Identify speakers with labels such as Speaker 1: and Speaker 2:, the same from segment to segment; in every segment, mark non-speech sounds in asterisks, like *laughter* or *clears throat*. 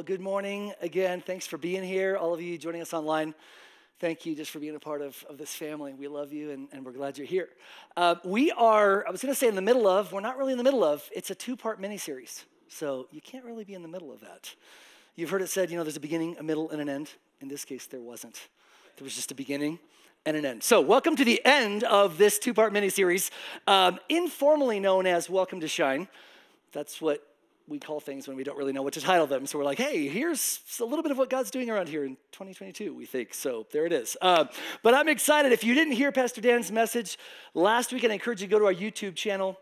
Speaker 1: Well, good morning again. Thanks for being here. All of you joining us online, thank you just for being a part of, of this family. We love you and, and we're glad you're here. Uh, we are, I was going to say in the middle of, we're not really in the middle of, it's a two part mini series. So you can't really be in the middle of that. You've heard it said, you know, there's a beginning, a middle, and an end. In this case, there wasn't. There was just a beginning and an end. So, welcome to the end of this two part mini series, um, informally known as Welcome to Shine. That's what we call things when we don't really know what to title them. So we're like, hey, here's a little bit of what God's doing around here in 2022, we think. So there it is. Uh, but I'm excited. If you didn't hear Pastor Dan's message last week, I encourage you to go to our YouTube channel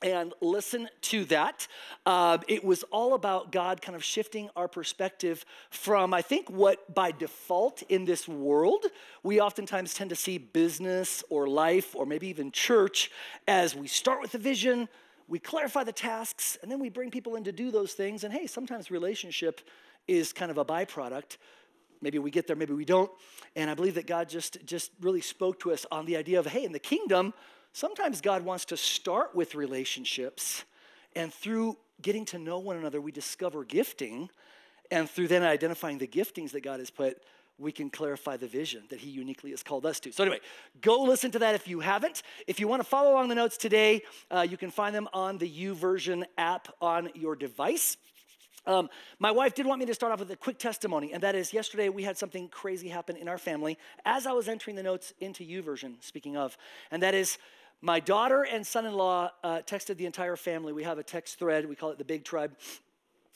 Speaker 1: and listen to that. Uh, it was all about God kind of shifting our perspective from, I think, what by default in this world, we oftentimes tend to see business or life or maybe even church as we start with a vision we clarify the tasks, and then we bring people in to do those things. And hey, sometimes relationship is kind of a byproduct. Maybe we get there, maybe we don't. And I believe that God just, just really spoke to us on the idea of hey, in the kingdom, sometimes God wants to start with relationships, and through getting to know one another, we discover gifting. And through then identifying the giftings that God has put, we can clarify the vision that he uniquely has called us to. So, anyway, go listen to that if you haven't. If you want to follow along the notes today, uh, you can find them on the YouVersion app on your device. Um, my wife did want me to start off with a quick testimony, and that is yesterday we had something crazy happen in our family as I was entering the notes into YouVersion, speaking of, and that is my daughter and son in law uh, texted the entire family. We have a text thread, we call it the Big Tribe.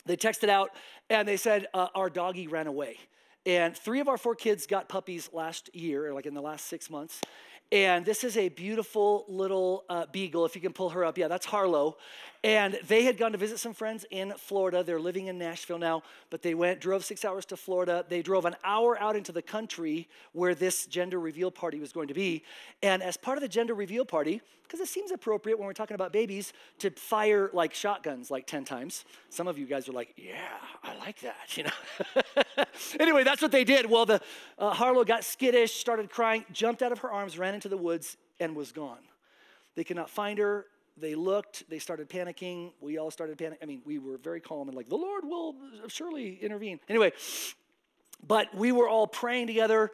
Speaker 1: They texted out and they said, uh, Our doggy ran away. And three of our four kids got puppies last year, like in the last six months. And this is a beautiful little uh, beagle. If you can pull her up, yeah, that's Harlow. And they had gone to visit some friends in Florida. They're living in Nashville now, but they went, drove six hours to Florida. They drove an hour out into the country where this gender reveal party was going to be. And as part of the gender reveal party, because it seems appropriate when we're talking about babies to fire like shotguns like 10 times. Some of you guys are like, yeah, I like that, *laughs* you know. *laughs* anyway, that's what they did. Well, the uh, Harlow got skittish, started crying, jumped out of her arms, ran into the woods, and was gone. They could not find her they looked, they started panicking. We all started panicking. I mean, we were very calm and like, the Lord will surely intervene. Anyway, but we were all praying together.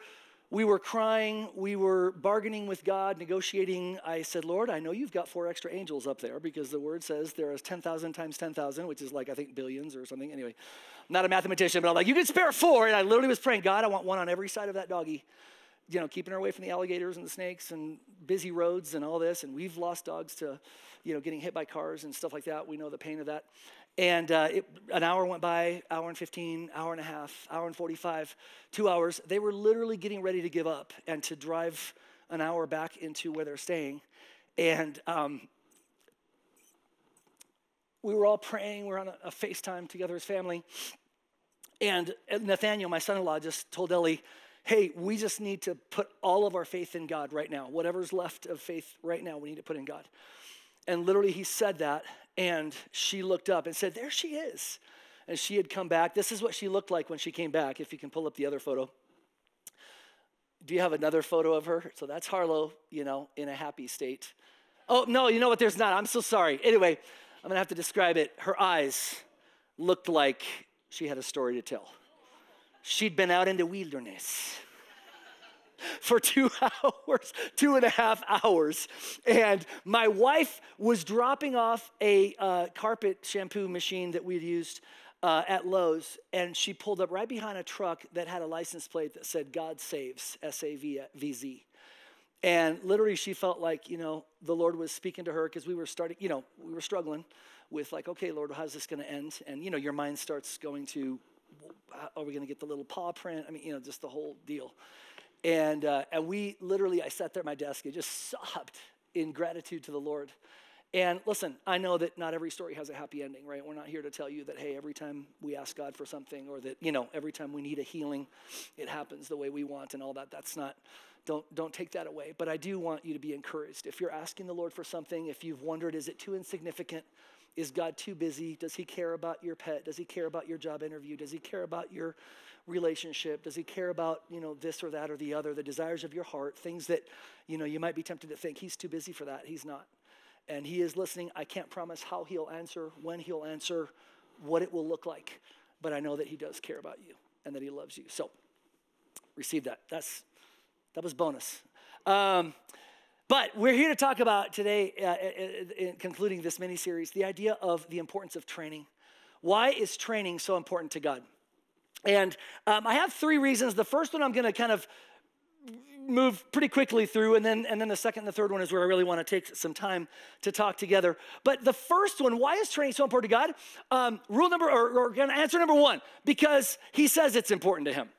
Speaker 1: We were crying. We were bargaining with God, negotiating. I said, Lord, I know you've got four extra angels up there because the word says there is 10,000 times 10,000, which is like, I think, billions or something. Anyway, I'm not a mathematician, but I'm like, you can spare four. And I literally was praying, God, I want one on every side of that doggy you know, keeping her away from the alligators and the snakes and busy roads and all this. And we've lost dogs to, you know, getting hit by cars and stuff like that. We know the pain of that. And uh, it, an hour went by, hour and 15, hour and a half, hour and 45, two hours. They were literally getting ready to give up and to drive an hour back into where they're staying. And um, we were all praying. We are on a, a FaceTime together as family. And Nathaniel, my son in law, just told Ellie, hey, we just need to put all of our faith in God right now. Whatever's left of faith right now, we need to put in God. And literally, he said that, and she looked up and said, There she is. And she had come back. This is what she looked like when she came back, if you can pull up the other photo. Do you have another photo of her? So that's Harlow, you know, in a happy state. Oh, no, you know what? There's not. I'm so sorry. Anyway, I'm going to have to describe it. Her eyes looked like she had a story to tell. She'd been out in the wilderness for two *laughs* hours, two and a half hours. And my wife was dropping off a uh, carpet shampoo machine that we'd used uh, at Lowe's, and she pulled up right behind a truck that had a license plate that said God Saves, S A V Z. And literally, she felt like, you know, the Lord was speaking to her because we were starting, you know, we were struggling with, like, okay, Lord, how's this going to end? And, you know, your mind starts going to, are we going to get the little paw print? I mean, you know, just the whole deal. And, uh, and we literally, I sat there at my desk and just sobbed in gratitude to the Lord. And listen, I know that not every story has a happy ending, right? We're not here to tell you that, hey, every time we ask God for something or that, you know, every time we need a healing, it happens the way we want and all that. That's not, don't, don't take that away. But I do want you to be encouraged. If you're asking the Lord for something, if you've wondered, is it too insignificant? Is God too busy? Does he care about your pet? Does he care about your job interview? Does he care about your relationship? Does he care about, you know, this or that or the other, the desires of your heart, things that, you know, you might be tempted to think he's too busy for that. He's not. And he is listening. I can't promise how he'll answer, when he'll answer, what it will look like. but I know that He does care about you and that He loves you. So receive that. That's that was bonus. Um, but we're here to talk about today, uh, in uh, uh, concluding this mini series, the idea of the importance of training. Why is training so important to God? And um, I have three reasons. The first one I'm going to kind of move pretty quickly through, and then and then the second and the third one is where I really want to take some time to talk together. But the first one, why is training so important to God? Um, rule number or, or answer number one, because He says it's important to Him.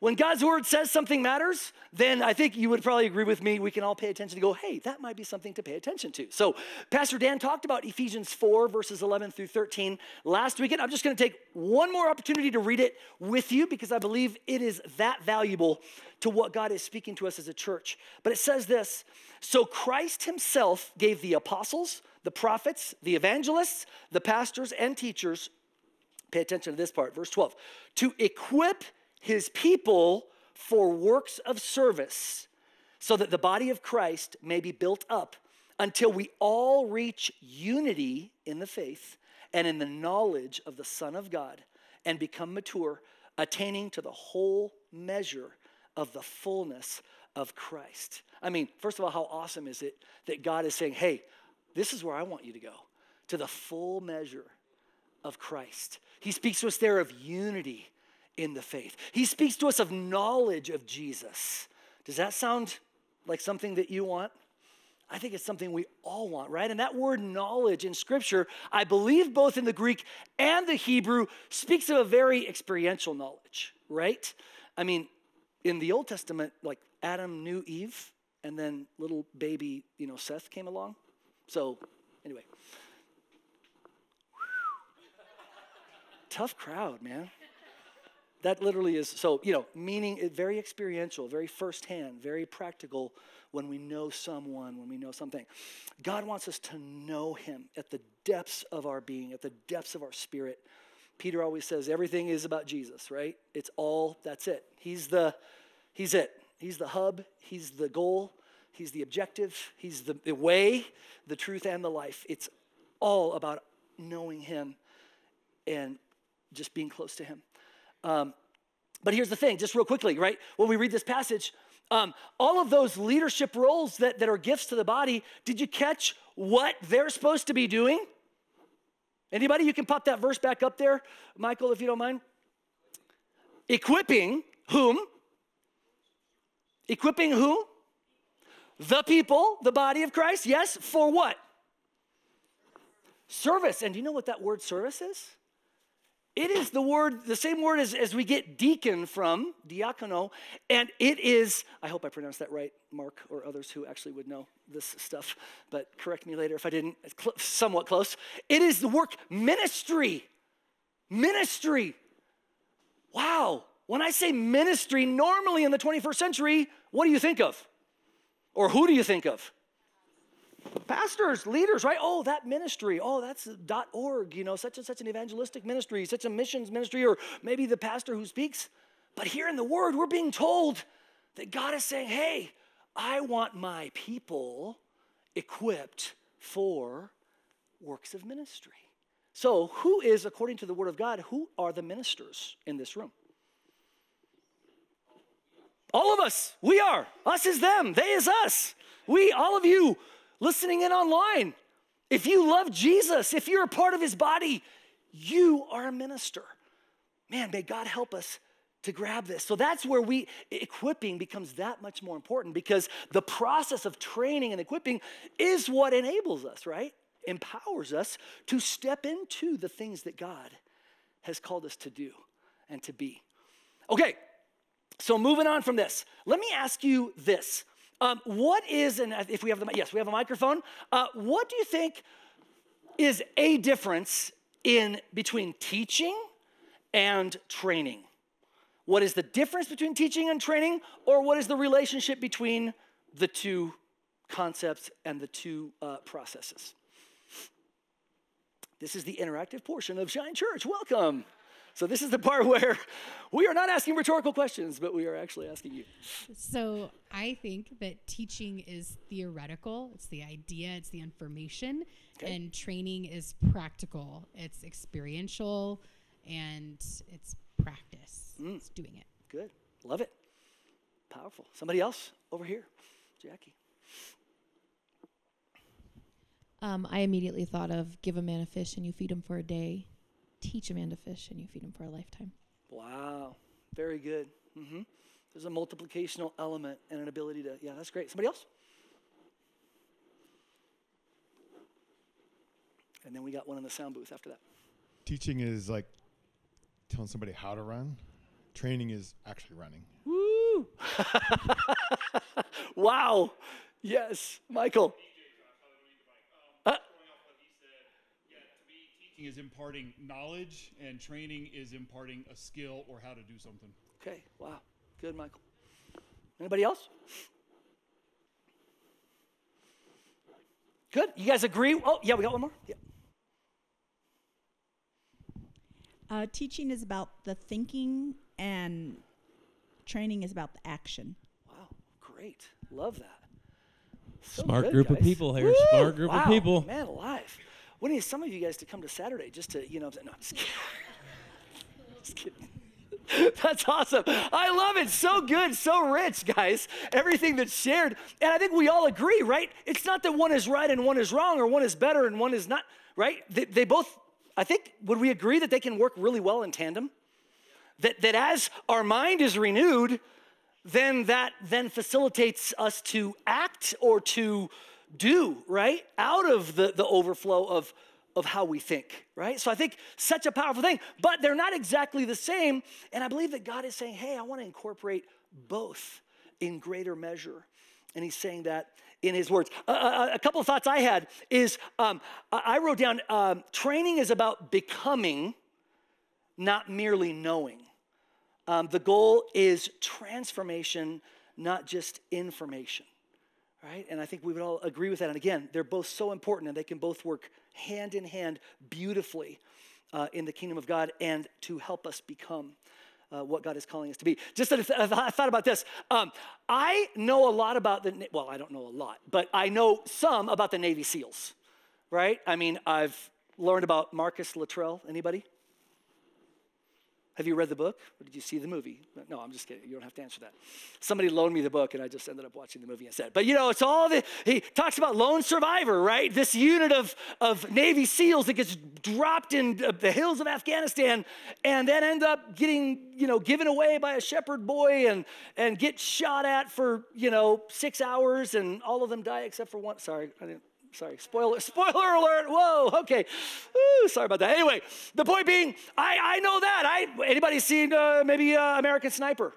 Speaker 1: When God's word says something matters, then I think you would probably agree with me. We can all pay attention to go, hey, that might be something to pay attention to. So, Pastor Dan talked about Ephesians 4, verses 11 through 13 last weekend. I'm just going to take one more opportunity to read it with you because I believe it is that valuable to what God is speaking to us as a church. But it says this So, Christ himself gave the apostles, the prophets, the evangelists, the pastors, and teachers. Pay attention to this part, verse 12, to equip his people for works of service, so that the body of Christ may be built up until we all reach unity in the faith and in the knowledge of the Son of God and become mature, attaining to the whole measure of the fullness of Christ. I mean, first of all, how awesome is it that God is saying, hey, this is where I want you to go, to the full measure of Christ. He speaks to us there of unity in the faith. He speaks to us of knowledge of Jesus. Does that sound like something that you want? I think it's something we all want, right? And that word knowledge in Scripture, I believe both in the Greek and the Hebrew, speaks of a very experiential knowledge, right? I mean, in the Old Testament, like Adam knew Eve, and then little baby, you know, Seth came along. So, anyway. *laughs* Tough crowd, man. That literally is so, you know, meaning very experiential, very firsthand, very practical when we know someone, when we know something. God wants us to know Him at the depths of our being, at the depths of our spirit. Peter always says everything is about Jesus, right? It's all, that's it. He's the, He's it. He's the hub, He's the goal, He's the objective, He's the, the way, the truth, and the life. It's all about knowing Him and just being close to Him. Um, but here's the thing, just real quickly, right? When we read this passage, um, all of those leadership roles that, that are gifts to the body, did you catch what they're supposed to be doing? Anybody? You can pop that verse back up there, Michael, if you don't mind. Equipping whom? Equipping who? The people, the body of Christ. Yes, for what? Service. And do you know what that word service is? It is the word, the same word as, as we get deacon from, diakono, and it is, I hope I pronounced that right, Mark or others who actually would know this stuff, but correct me later if I didn't, cl- somewhat close. It is the work ministry. Ministry. Wow. When I say ministry, normally in the 21st century, what do you think of? Or who do you think of? Pastors, leaders, right? Oh, that ministry. Oh, that's .org, you know, such and such an evangelistic ministry, such a missions ministry, or maybe the pastor who speaks. But here in the word, we're being told that God is saying, hey, I want my people equipped for works of ministry. So, who is, according to the word of God, who are the ministers in this room? All of us. We are. Us is them. They is us. We, all of you, listening in online. If you love Jesus, if you're a part of his body, you are a minister. Man, may God help us to grab this. So that's where we equipping becomes that much more important because the process of training and equipping is what enables us, right? Empowers us to step into the things that God has called us to do and to be. Okay, so moving on from this, let me ask you this. Um, what is, and if we have the, yes, we have a microphone. Uh, what do you think is a difference in between teaching and training? What is the difference between teaching and training, or what is the relationship between the two concepts and the two uh, processes? This is the interactive portion of Shine Church. Welcome. So, this is the part *laughs* where we are not asking rhetorical questions, but we are actually asking you.
Speaker 2: So, I think that teaching is theoretical, it's the idea, it's the information, okay. and training is practical, it's experiential, and it's practice.
Speaker 1: Mm.
Speaker 2: It's doing it.
Speaker 1: Good. Love it. Powerful. Somebody else over here. Jackie.
Speaker 3: Um, I immediately thought of give a man a fish and you feed him for a day, teach a man to fish and you feed him for a lifetime.
Speaker 1: Wow. Very good. Mm-hmm. There's a multiplicational element and an ability to, yeah, that's great. Somebody else? And then we got one in the sound booth after that.
Speaker 4: Teaching is like telling somebody how to run. Training is actually running.
Speaker 1: Woo! *laughs* wow. Yes. Michael.
Speaker 5: Teaching is imparting knowledge, and training is imparting a skill or how to do something.
Speaker 1: okay. Wow. Good, Michael. Anybody else? Good. You guys agree? Oh, yeah, we got one more. Yeah.
Speaker 6: Uh, teaching is about the thinking, and training is about the action.
Speaker 1: Wow. Great. Love that. So
Speaker 7: Smart
Speaker 1: good,
Speaker 7: group of people here.
Speaker 1: Woo!
Speaker 7: Smart group of people.
Speaker 1: Man alive. We need some of you guys to come to Saturday just to, you know, no, I'm just kidding. *laughs* just kidding. *laughs* That's awesome. I love it. So good, so rich, guys. Everything that's shared. And I think we all agree, right? It's not that one is right and one is wrong or one is better and one is not, right? They, they both, I think, would we agree that they can work really well in tandem? That, that as our mind is renewed, then that then facilitates us to act or to do, right? Out of the, the overflow of, of how we think, right? So I think such a powerful thing, but they're not exactly the same. And I believe that God is saying, hey, I want to incorporate both in greater measure. And he's saying that in his words. A couple of thoughts I had is um, I wrote down um, training is about becoming, not merely knowing. Um, the goal is transformation, not just information, right? And I think we would all agree with that. And again, they're both so important and they can both work hand in hand beautifully uh, in the kingdom of God and to help us become. Uh, what God is calling us to be. Just that I thought about this. Um, I know a lot about the, well, I don't know a lot, but I know some about the Navy SEALs, right? I mean, I've learned about Marcus Luttrell. Anybody? Have you read the book or did you see the movie? No, I'm just kidding. You don't have to answer that. Somebody loaned me the book and I just ended up watching the movie instead. But you know, it's all the, he talks about lone survivor, right? This unit of, of Navy SEALs that gets dropped in the hills of Afghanistan and then end up getting, you know, given away by a shepherd boy and, and get shot at for, you know, six hours and all of them die except for one. Sorry, I didn't Sorry, spoiler, *laughs* spoiler alert. Whoa, okay. Ooh, sorry about that. Anyway, the point being, I, I know that. I anybody seen uh, maybe uh, American Sniper?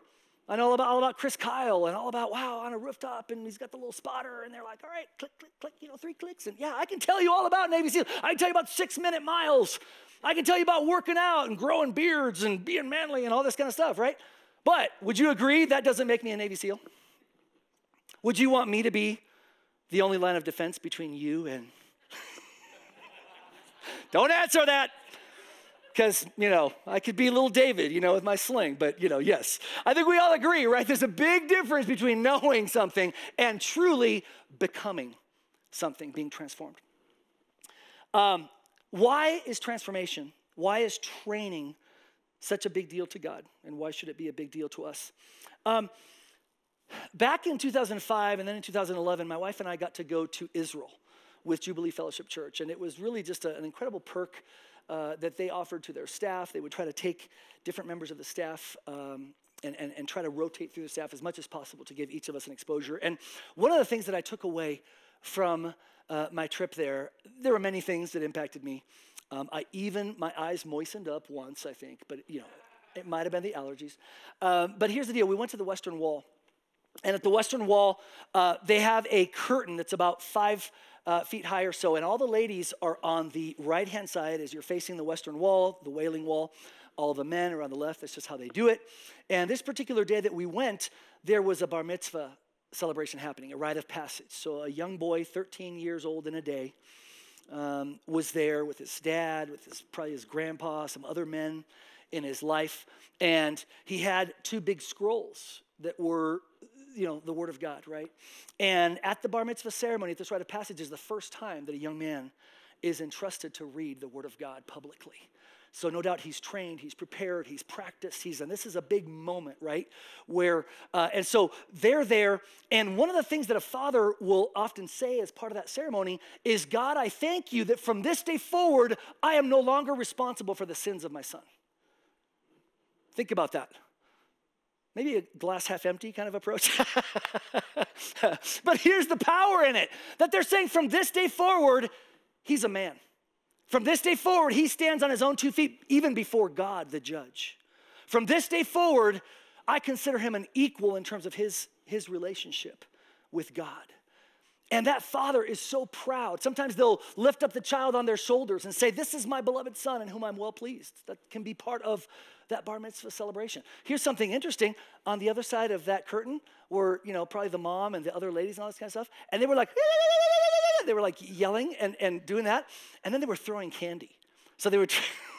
Speaker 1: I know all about, all about Chris Kyle and all about, wow, on a rooftop and he's got the little spotter and they're like, all right, click, click, click, you know, three clicks. And yeah, I can tell you all about Navy SEAL. I can tell you about six minute miles. I can tell you about working out and growing beards and being manly and all this kind of stuff, right? But would you agree that doesn't make me a Navy SEAL? Would you want me to be the only line of defense between you and. *laughs* Don't answer that. Because, you know, I could be little David, you know, with my sling, but, you know, yes. I think we all agree, right? There's a big difference between knowing something and truly becoming something, being transformed. Um, why is transformation, why is training such a big deal to God? And why should it be a big deal to us? Um, Back in 2005 and then in 2011, my wife and I got to go to Israel with Jubilee Fellowship Church. And it was really just a, an incredible perk uh, that they offered to their staff. They would try to take different members of the staff um, and, and, and try to rotate through the staff as much as possible to give each of us an exposure. And one of the things that I took away from uh, my trip there, there were many things that impacted me. Um, I even, my eyes moistened up once, I think, but you know, it might have been the allergies. Um, but here's the deal we went to the Western Wall. And at the western wall, uh, they have a curtain that's about five uh, feet high or so. And all the ladies are on the right hand side as you're facing the western wall, the Wailing Wall. All the men are on the left. That's just how they do it. And this particular day that we went, there was a bar mitzvah celebration happening, a rite of passage. So a young boy, 13 years old in a day, um, was there with his dad, with his, probably his grandpa, some other men in his life. And he had two big scrolls that were you know, the Word of God, right? And at the bar mitzvah ceremony, at this rite of passage, is the first time that a young man is entrusted to read the Word of God publicly. So, no doubt he's trained, he's prepared, he's practiced, he's, and this is a big moment, right? Where, uh, and so they're there. And one of the things that a father will often say as part of that ceremony is God, I thank you that from this day forward, I am no longer responsible for the sins of my son. Think about that. Maybe a glass half empty kind of approach. *laughs* but here's the power in it that they're saying from this day forward, he's a man. From this day forward, he stands on his own two feet, even before God, the judge. From this day forward, I consider him an equal in terms of his, his relationship with God. And that father is so proud. Sometimes they'll lift up the child on their shoulders and say, This is my beloved son in whom I'm well pleased. That can be part of that bar mitzvah celebration. Here's something interesting. On the other side of that curtain were, you know, probably the mom and the other ladies and all this kind of stuff. And they were like, *laughs* they were like yelling and, and doing that. And then they were throwing candy. So they were.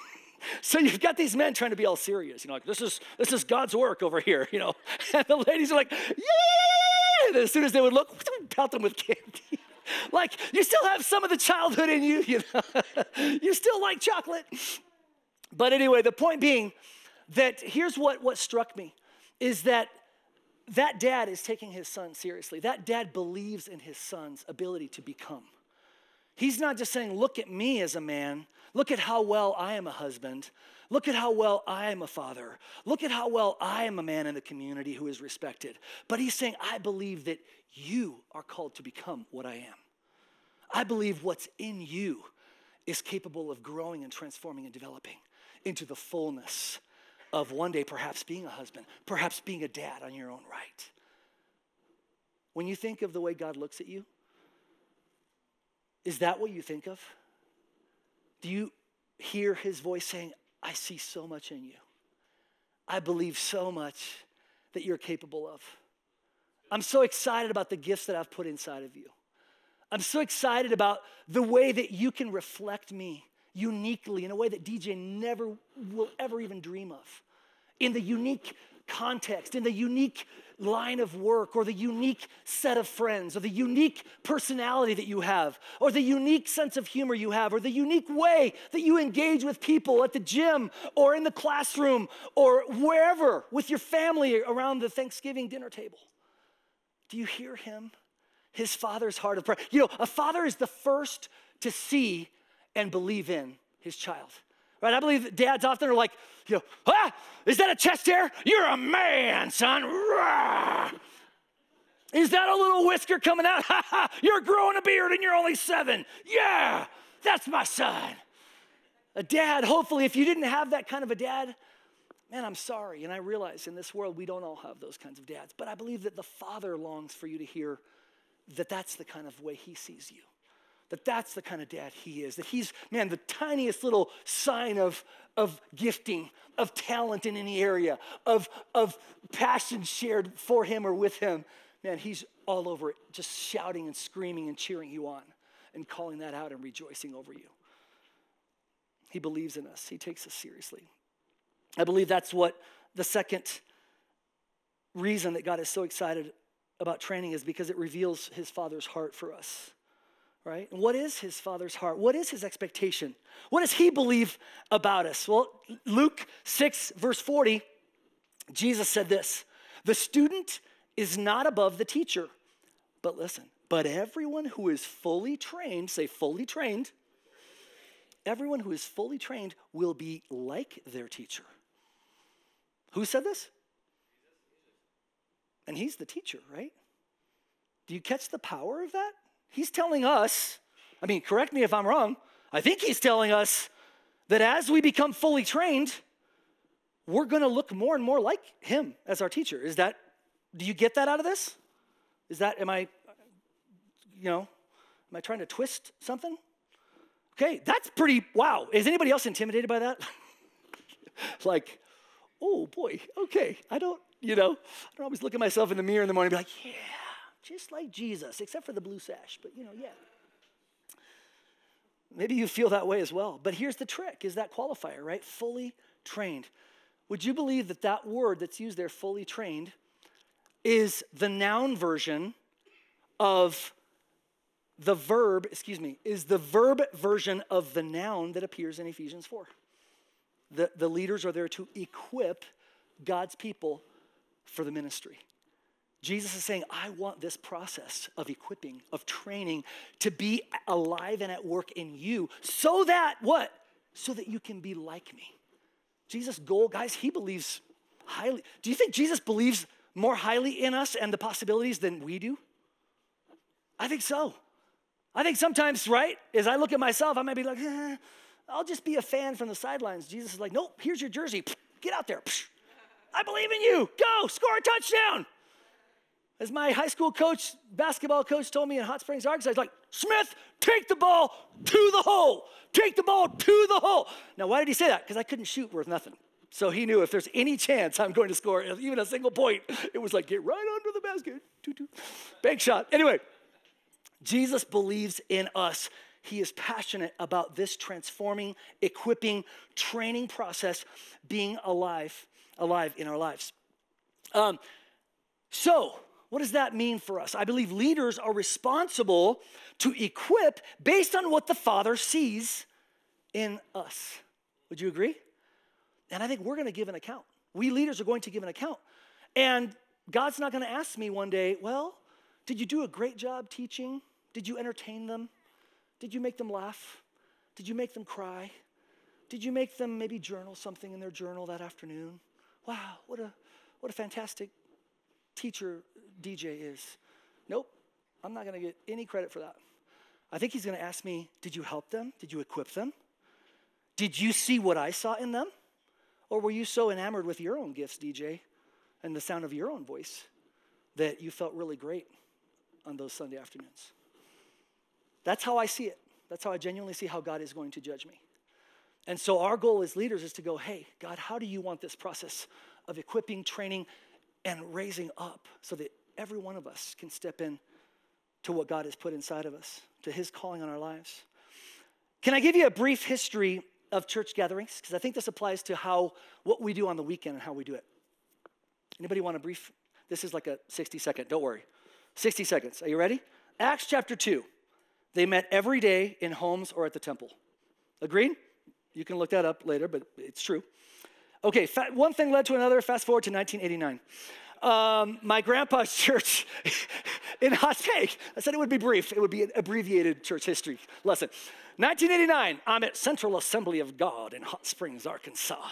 Speaker 1: *laughs* so you've got these men trying to be all serious, you know, like this is this is God's work over here, you know. *laughs* And the ladies are like, yeah! And as soon as they would look, pelt them with candy. like you still have some of the childhood in you, you know. you still like chocolate. But anyway, the point being that here's what, what struck me is that that dad is taking his son seriously. That dad believes in his son's ability to become. He's not just saying, Look at me as a man. Look at how well I am a husband. Look at how well I am a father. Look at how well I am a man in the community who is respected. But he's saying, I believe that you are called to become what I am. I believe what's in you is capable of growing and transforming and developing into the fullness of one day perhaps being a husband, perhaps being a dad on your own right. When you think of the way God looks at you, is that what you think of? Do you hear his voice saying, I see so much in you? I believe so much that you're capable of. I'm so excited about the gifts that I've put inside of you. I'm so excited about the way that you can reflect me uniquely in a way that DJ never will ever even dream of. In the unique context, in the unique line of work, or the unique set of friends, or the unique personality that you have, or the unique sense of humor you have, or the unique way that you engage with people at the gym, or in the classroom, or wherever with your family around the Thanksgiving dinner table. Do you hear him? His father's heart of prayer. You know, a father is the first to see and believe in his child. Right? I believe that dads often are like, you know, ah, is that a chest hair? You're a man, son. Is that a little whisker coming out? *laughs* Ha ha, you're growing a beard and you're only seven. Yeah, that's my son. A dad, hopefully, if you didn't have that kind of a dad, man, I'm sorry. And I realize in this world we don't all have those kinds of dads. But I believe that the father longs for you to hear that that's the kind of way he sees you that that's the kind of dad he is. That he's, man, the tiniest little sign of, of gifting, of talent in any area, of, of passion shared for him or with him. Man, he's all over it, just shouting and screaming and cheering you on and calling that out and rejoicing over you. He believes in us, he takes us seriously. I believe that's what the second reason that God is so excited about training is because it reveals his father's heart for us right? What is his father's heart? What is his expectation? What does he believe about us? Well, Luke 6, verse 40, Jesus said this The student is not above the teacher. But listen, but everyone who is fully trained, say fully trained, everyone who is fully trained will be like their teacher. Who said this? And he's the teacher, right? Do you catch the power of that? He's telling us, I mean, correct me if I'm wrong, I think he's telling us that as we become fully trained, we're going to look more and more like him as our teacher. Is that, do you get that out of this? Is that, am I, you know, am I trying to twist something? Okay, that's pretty, wow. Is anybody else intimidated by that? *laughs* like, oh boy, okay, I don't, you know, I don't always look at myself in the mirror in the morning and be like, yeah, just like Jesus, except for the blue sash, but you know, yeah. Maybe you feel that way as well. But here's the trick is that qualifier, right? Fully trained. Would you believe that that word that's used there, fully trained, is the noun version of the verb, excuse me, is the verb version of the noun that appears in Ephesians 4? The, the leaders are there to equip God's people for the ministry. Jesus is saying, I want this process of equipping, of training to be alive and at work in you so that what? So that you can be like me. Jesus' goal, guys, he believes highly. Do you think Jesus believes more highly in us and the possibilities than we do? I think so. I think sometimes, right, as I look at myself, I might be like, eh, I'll just be a fan from the sidelines. Jesus is like, nope, here's your jersey. Get out there. I believe in you. Go, score a touchdown. As my high school coach, basketball coach told me in Hot Springs, Arkansas, he's like, Smith, take the ball to the hole. Take the ball to the hole. Now, why did he say that? Because I couldn't shoot worth nothing. So he knew if there's any chance I'm going to score even a single point, it was like, get right under the basket. Bank shot. Anyway, Jesus believes in us. He is passionate about this transforming, equipping, training process being alive, alive in our lives. Um, so, what does that mean for us? I believe leaders are responsible to equip based on what the Father sees in us. Would you agree? And I think we're going to give an account. We leaders are going to give an account. And God's not going to ask me one day, well, did you do a great job teaching? Did you entertain them? Did you make them laugh? Did you make them cry? Did you make them maybe journal something in their journal that afternoon? Wow, what a, what a fantastic teacher DJ is. Nope, I'm not going to get any credit for that. I think he's going to ask me, Did you help them? Did you equip them? Did you see what I saw in them? Or were you so enamored with your own gifts, DJ, and the sound of your own voice that you felt really great on those Sunday afternoons? That's how I see it. That's how I genuinely see how God is going to judge me. And so our goal as leaders is to go, hey, God, how do you want this process of equipping, training, and raising up so that every one of us can step in to what God has put inside of us, to his calling on our lives? Can I give you a brief history of church gatherings? Because I think this applies to how what we do on the weekend and how we do it. Anybody want a brief? This is like a 60 second, don't worry. 60 seconds. Are you ready? Acts chapter 2. They met every day in homes or at the temple. Agreed? You can look that up later, but it's true. Okay, one thing led to another. Fast forward to 1989. Um, my grandpa's *laughs* church *laughs* in Hot Take. I said it would be brief. It would be an abbreviated church history lesson. 1989, I'm at Central Assembly of God in Hot Springs, Arkansas.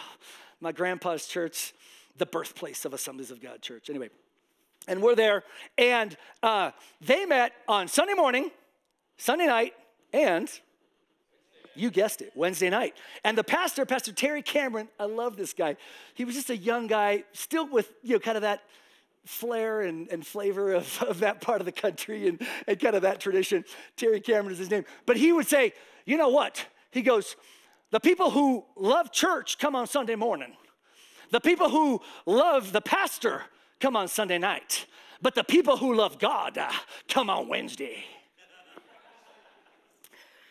Speaker 1: My grandpa's church, the birthplace of Assemblies of God Church. Anyway, and we're there, and uh, they met on Sunday morning Sunday night, and you guessed it, Wednesday night. And the pastor, Pastor Terry Cameron, I love this guy. He was just a young guy, still with, you know, kind of that flair and, and flavor of, *laughs* of that part of the country and, and kind of that tradition. Terry Cameron is his name. But he would say, you know what? He goes, the people who love church come on Sunday morning. The people who love the pastor come on Sunday night. But the people who love God uh, come on Wednesday.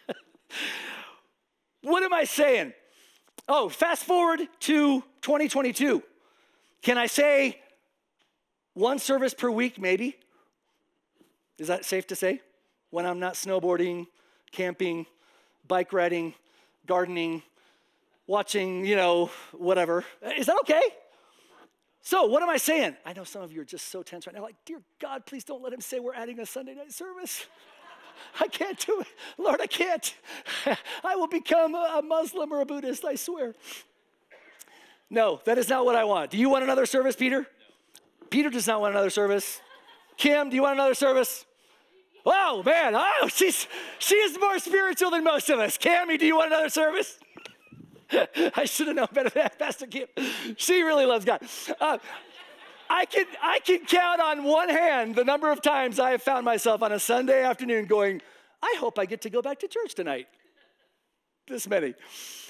Speaker 1: *laughs* what am I saying? Oh, fast forward to 2022. Can I say one service per week, maybe? Is that safe to say? When I'm not snowboarding, camping, bike riding, gardening, watching, you know, whatever. Is that okay? So, what am I saying? I know some of you are just so tense right now, like, dear God, please don't let him say we're adding a Sunday night service. I can't do it. Lord, I can't. I will become a Muslim or a Buddhist, I swear. No, that is not what I want. Do you want another service, Peter? No. Peter does not want another service. Kim, do you want another service? Oh, man. Oh, she's, she is more spiritual than most of us. Cammy, do you want another service? *laughs* I should have known better than that, Pastor Kim. She really loves God. Uh, I can, I can count on one hand the number of times I have found myself on a Sunday afternoon going, I hope I get to go back to church tonight. This many.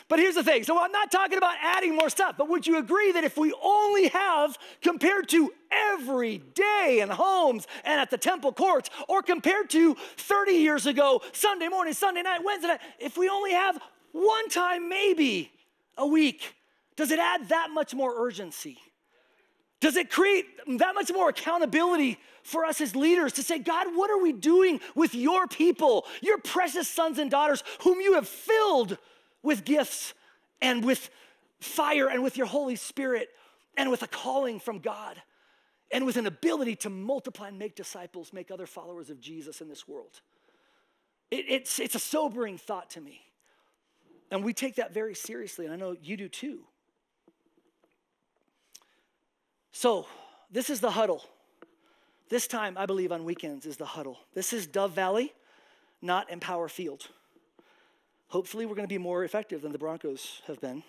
Speaker 1: But here's the thing. So I'm not talking about adding more stuff, but would you agree that if we only have, compared to every day in homes and at the temple courts, or compared to 30 years ago, Sunday morning, Sunday night, Wednesday night, if we only have one time maybe a week, does it add that much more urgency? Does it create that much more accountability for us as leaders to say, God, what are we doing with your people, your precious sons and daughters, whom you have filled with gifts and with fire and with your Holy Spirit and with a calling from God and with an ability to multiply and make disciples, make other followers of Jesus in this world. It, it's, it's a sobering thought to me. And we take that very seriously, and I know you do too. So, this is the huddle. This time, I believe, on weekends is the huddle. This is Dove Valley, not Empower Field. Hopefully, we're going to be more effective than the Broncos have been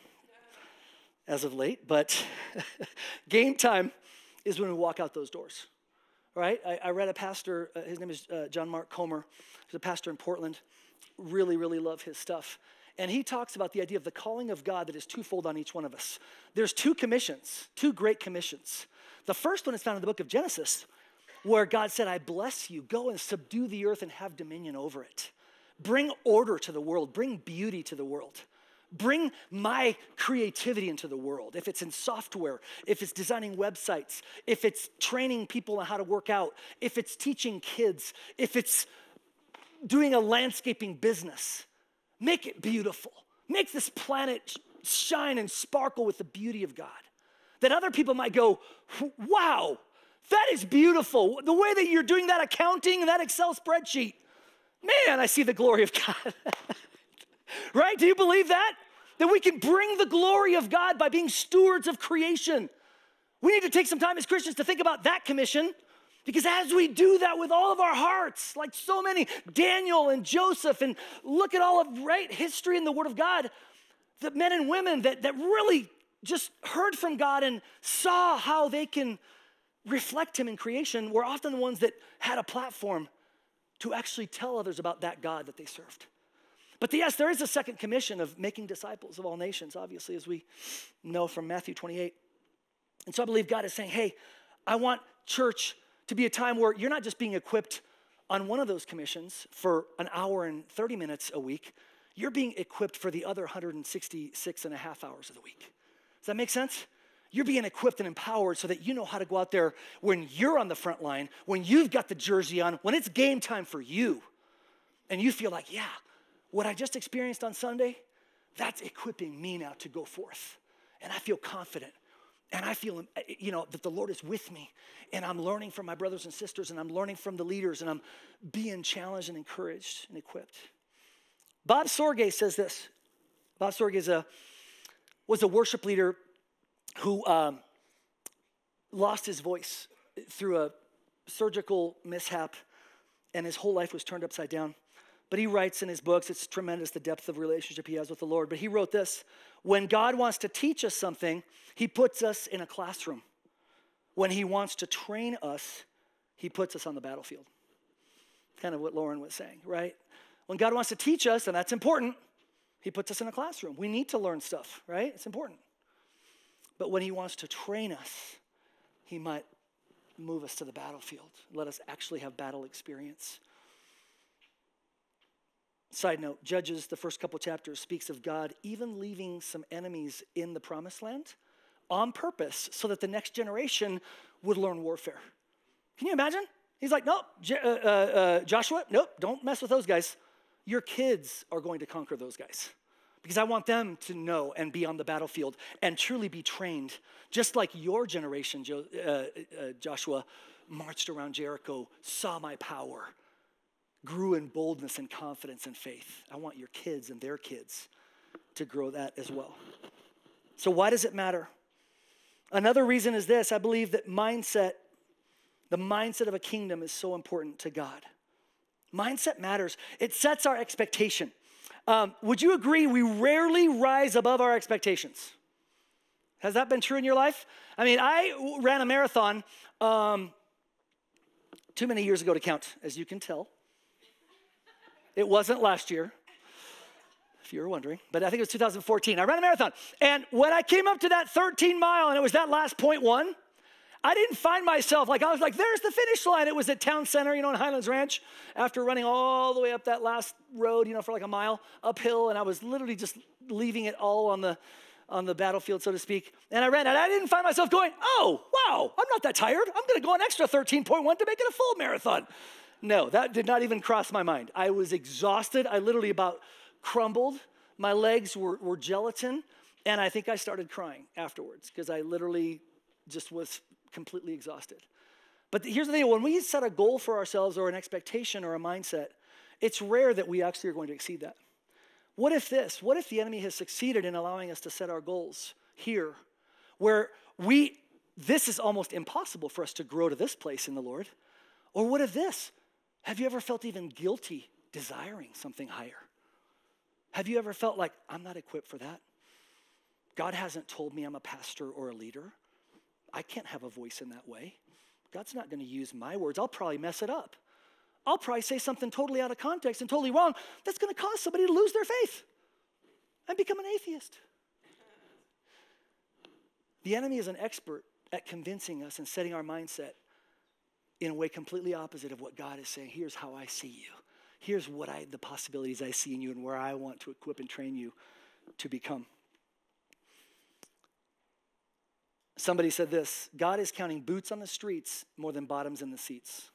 Speaker 1: as of late, but *laughs* game time is when we walk out those doors, right? I, I read a pastor, uh, his name is uh, John Mark Comer, he's a pastor in Portland. Really, really love his stuff. And he talks about the idea of the calling of God that is twofold on each one of us. There's two commissions, two great commissions. The first one is found in the book of Genesis, where God said, I bless you, go and subdue the earth and have dominion over it. Bring order to the world, bring beauty to the world. Bring my creativity into the world. If it's in software, if it's designing websites, if it's training people on how to work out, if it's teaching kids, if it's doing a landscaping business, make it beautiful. Make this planet shine and sparkle with the beauty of God. That other people might go, wow, that is beautiful. The way that you're doing that accounting and that Excel spreadsheet, man, I see the glory of God. *laughs* right? Do you believe that? That we can bring the glory of God by being stewards of creation. We need to take some time as Christians to think about that commission because as we do that with all of our hearts, like so many, Daniel and Joseph, and look at all of right history in the Word of God, the men and women that, that really just heard from God and saw how they can reflect Him in creation were often the ones that had a platform to actually tell others about that God that they served. But yes, there is a second commission of making disciples of all nations, obviously, as we know from Matthew 28. And so I believe God is saying, hey, I want church to be a time where you're not just being equipped on one of those commissions for an hour and 30 minutes a week, you're being equipped for the other 166 and a half hours of the week. Does that make sense? You're being equipped and empowered so that you know how to go out there when you're on the front line, when you've got the jersey on, when it's game time for you, and you feel like, yeah, what I just experienced on Sunday, that's equipping me now to go forth. And I feel confident. And I feel, you know, that the Lord is with me. And I'm learning from my brothers and sisters, and I'm learning from the leaders, and I'm being challenged and encouraged and equipped. Bob Sorge says this. Bob Sorge is a, was a worship leader who um, lost his voice through a surgical mishap, and his whole life was turned upside down. But he writes in his books, it's tremendous the depth of relationship he has with the Lord. But he wrote this When God wants to teach us something, he puts us in a classroom. When he wants to train us, he puts us on the battlefield. Kind of what Lauren was saying, right? When God wants to teach us, and that's important, he puts us in a classroom. We need to learn stuff, right? It's important. But when he wants to train us, he might move us to the battlefield, let us actually have battle experience. Side note Judges, the first couple chapters, speaks of God even leaving some enemies in the promised land on purpose so that the next generation would learn warfare. Can you imagine? He's like, nope, J- uh, uh, uh, Joshua, nope, don't mess with those guys. Your kids are going to conquer those guys because I want them to know and be on the battlefield and truly be trained, just like your generation, jo- uh, uh, Joshua, marched around Jericho, saw my power, grew in boldness and confidence and faith. I want your kids and their kids to grow that as well. So, why does it matter? Another reason is this I believe that mindset, the mindset of a kingdom, is so important to God. Mindset matters, it sets our expectation. Um, would you agree we rarely rise above our expectations? Has that been true in your life? I mean, I ran a marathon um, too many years ago to count, as you can tell. It wasn't last year, if you were wondering, but I think it was 2014. I ran a marathon. And when I came up to that 13 mile and it was that last point one, I didn't find myself like, I was like, there's the finish line. It was at Town Center, you know, in Highlands Ranch, after running all the way up that last road, you know, for like a mile uphill. And I was literally just leaving it all on the, on the battlefield, so to speak. And I ran, and I didn't find myself going, oh, wow, I'm not that tired. I'm going to go an extra 13.1 to make it a full marathon. No, that did not even cross my mind. I was exhausted. I literally about crumbled. My legs were, were gelatin. And I think I started crying afterwards because I literally just was completely exhausted. But here's the thing when we set a goal for ourselves or an expectation or a mindset, it's rare that we actually are going to exceed that. What if this? What if the enemy has succeeded in allowing us to set our goals here where we, this is almost impossible for us to grow to this place in the Lord? Or what if this? Have you ever felt even guilty desiring something higher? Have you ever felt like, I'm not equipped for that? God hasn't told me I'm a pastor or a leader. I can't have a voice in that way. God's not going to use my words. I'll probably mess it up. I'll probably say something totally out of context and totally wrong that's going to cause somebody to lose their faith and become an atheist. The enemy is an expert at convincing us and setting our mindset in a way completely opposite of what God is saying. Here's how I see you. Here's what I the possibilities I see in you and where I want to equip and train you to become. Somebody said this God is counting boots on the streets more than bottoms in the seats.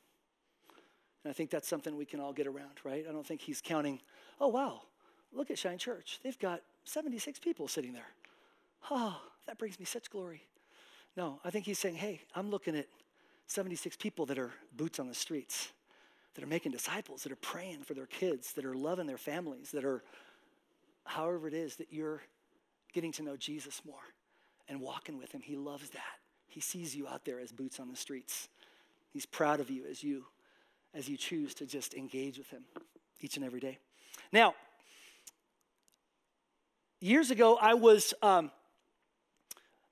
Speaker 1: And I think that's something we can all get around, right? I don't think he's counting, oh, wow, look at Shine Church. They've got 76 people sitting there. Oh, that brings me such glory. No, I think he's saying, hey, I'm looking at 76 people that are boots on the streets, that are making disciples, that are praying for their kids, that are loving their families, that are, however it is that you're getting to know Jesus more and walking with him. He loves that. He sees you out there as boots on the streets. He's proud of you as you as you choose to just engage with him each and every day. Now, years ago, I was um,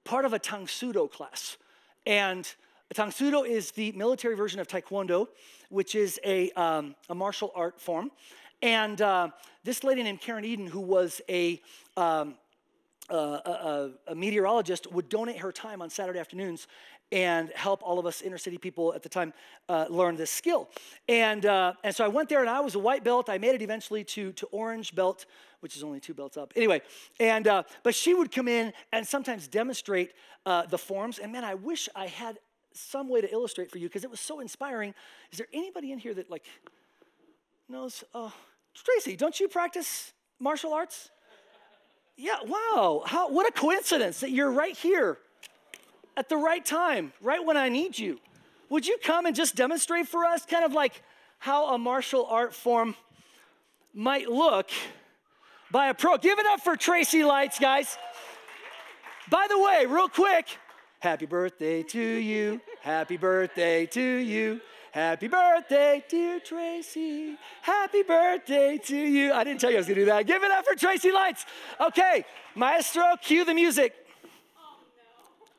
Speaker 1: part of a Tang Soo Do class. And Tang Soo Do is the military version of Taekwondo, which is a, um, a martial art form. And uh, this lady named Karen Eden, who was a, um, a, a, a, meteorologist, would donate her time on Saturday afternoons and help all of us inner city people at the time uh, learn this skill. And, uh, and so I went there and I was a white belt. I made it eventually to, to orange belt, which is only two belts up. Anyway, and, uh, but she would come in and sometimes demonstrate uh, the forms. And man, I wish I had some way to illustrate for you because it was so inspiring. Is there anybody in here that like knows? Uh, Tracy, don't you practice martial arts? Yeah, wow. How, what a coincidence that you're right here at the right time, right when I need you. Would you come and just demonstrate for us kind of like how a martial art form might look by a pro? Give it up for Tracy Lights, guys. By the way, real quick, happy birthday to you. Happy birthday to you. Happy birthday, dear Tracy. Happy birthday to you. I didn't tell you I was gonna do that. Give it up for Tracy Lights. Okay, maestro, cue the music. Oh,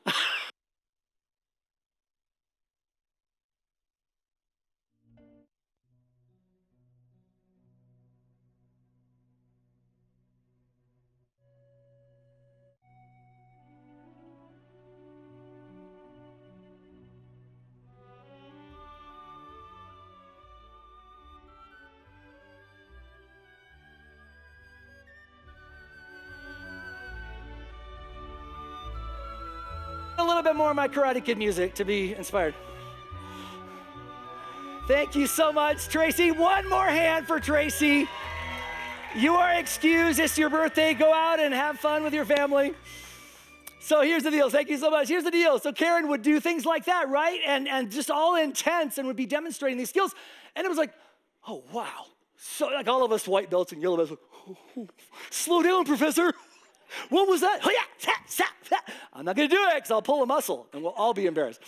Speaker 1: no. *laughs* bit more of my Karate Kid music to be inspired. Thank you so much, Tracy. One more hand for Tracy. You are excused. It's your birthday. Go out and have fun with your family. So here's the deal. Thank you so much. Here's the deal. So Karen would do things like that, right? And, and just all intense and would be demonstrating these skills. And it was like, oh, wow. So like all of us white belts and yellow belts, oh, *laughs* oh, slow down, professor. *laughs* What was that? Oh yeah! I'm not going to do it because I'll pull a muscle and we'll all be embarrassed.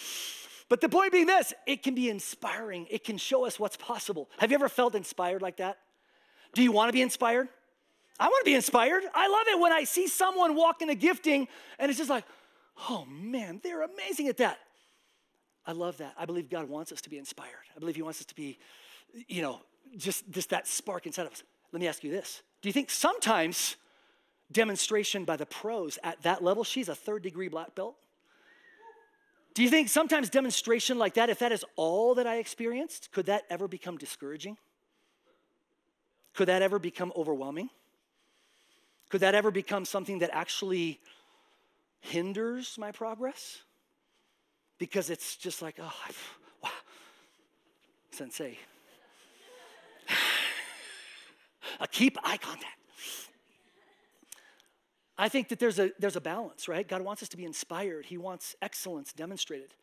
Speaker 1: But the point being this it can be inspiring, it can show us what's possible. Have you ever felt inspired like that? Do you want to be inspired? I want to be inspired. I love it when I see someone walk in a gifting and it's just like, oh man, they're amazing at that. I love that. I believe God wants us to be inspired. I believe He wants us to be, you know, just, just that spark inside of us. Let me ask you this Do you think sometimes demonstration by the pros at that level, she's a third degree black belt. Do you think sometimes demonstration like that, if that is all that I experienced, could that ever become discouraging? Could that ever become overwhelming? Could that ever become something that actually hinders my progress? Because it's just like, oh, *sighs* wow, sensei. *sighs* I keep eye contact. I think that there's a, there's a balance, right? God wants us to be inspired. He wants excellence demonstrated.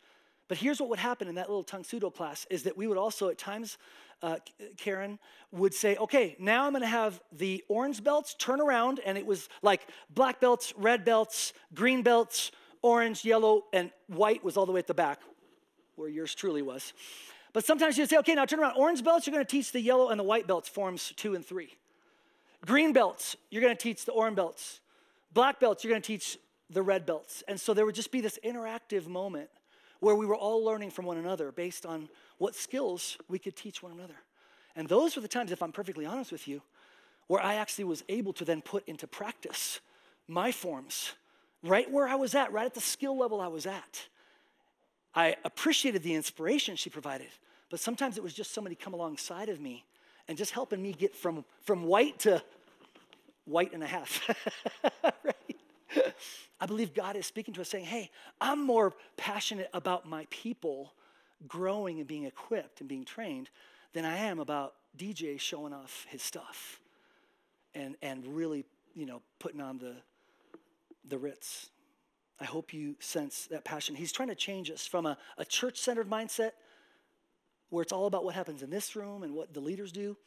Speaker 1: But here's what would happen in that little Tang Soo Do class is that we would also at times, uh, Karen would say, okay, now I'm gonna have the orange belts turn around, and it was like black belts, red belts, green belts, orange, yellow, and white was all the way at the back, where yours truly was. But sometimes you'd say, okay, now turn around. Orange belts, you're gonna teach the yellow and the white belts, forms two and three. Green belts, you're gonna teach the orange belts. Black belts, you're gonna teach the red belts. And so there would just be this interactive moment where we were all learning from one another based on what skills we could teach one another. And those were the times, if I'm perfectly honest with you, where I actually was able to then put into practice my forms right where I was at, right at the skill level I was at. I appreciated the inspiration she provided, but sometimes it was just somebody come alongside of me and just helping me get from, from white to white and a half. *laughs* right? I believe God is speaking to us saying, hey, I'm more passionate about my people growing and being equipped and being trained than I am about DJ showing off his stuff and, and really, you know, putting on the, the Ritz. I hope you sense that passion. He's trying to change us from a, a church centered mindset where it's all about what happens in this room and what the leaders do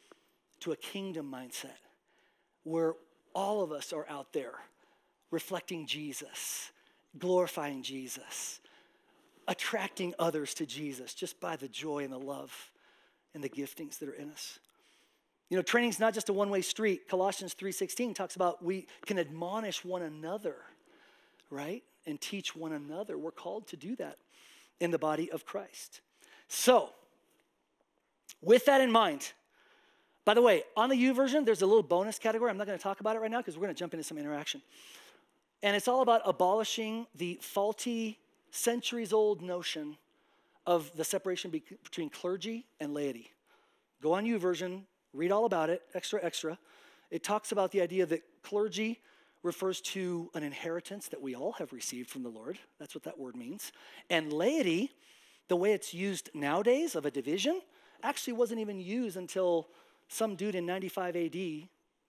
Speaker 1: to a kingdom mindset where all of us are out there reflecting Jesus, glorifying Jesus, attracting others to Jesus just by the joy and the love and the giftings that are in us. You know, training's not just a one-way street. Colossians 3:16 talks about we can admonish one another, right? And teach one another. We're called to do that in the body of Christ. So, with that in mind, by the way, on the U YouVersion, there's a little bonus category. I'm not going to talk about it right now because we're going to jump into some interaction. And it's all about abolishing the faulty, centuries old notion of the separation be- between clergy and laity. Go on U YouVersion, read all about it, extra, extra. It talks about the idea that clergy refers to an inheritance that we all have received from the Lord. That's what that word means. And laity, the way it's used nowadays of a division, actually wasn't even used until some dude in 95 AD,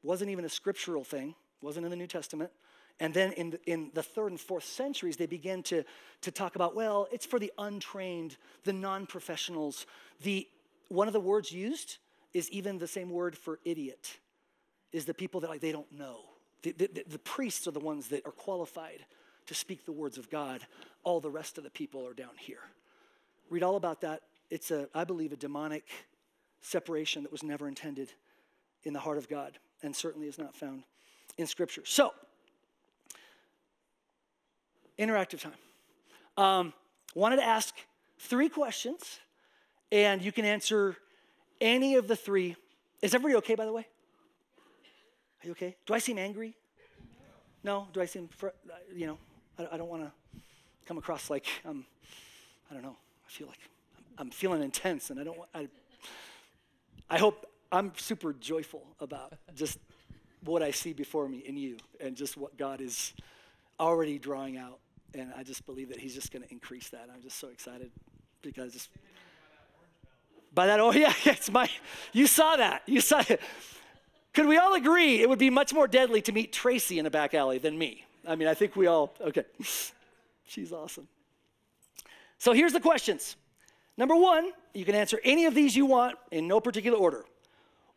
Speaker 1: wasn't even a scriptural thing, wasn't in the New Testament. And then in the, in the third and fourth centuries, they began to, to talk about, well, it's for the untrained, the non professionals. The, one of the words used is even the same word for idiot, is the people that like they don't know. The, the, the priests are the ones that are qualified to speak the words of God. All the rest of the people are down here. Read all about that. It's a, I believe, a demonic separation that was never intended in the heart of God and certainly is not found in Scripture. So, interactive time. Um, wanted to ask three questions, and you can answer any of the three. Is everybody okay, by the way? Are you okay? Do I seem angry? No? Do I seem, fr- you know, I, I don't want to come across like I'm, I don't know, I feel like I'm, I'm feeling intense and I don't want, I, I hope I'm super joyful about just what I see before me in you and just what God is already drawing out and I just believe that he's just going to increase that. I'm just so excited because just by that. Oh *laughs* yeah, it's my. You saw that. You saw it. Could we all agree it would be much more deadly to meet Tracy in a back alley than me? I mean, I think we all. Okay, *laughs* she's awesome. So here's the questions. Number one, you can answer any of these you want in no particular order.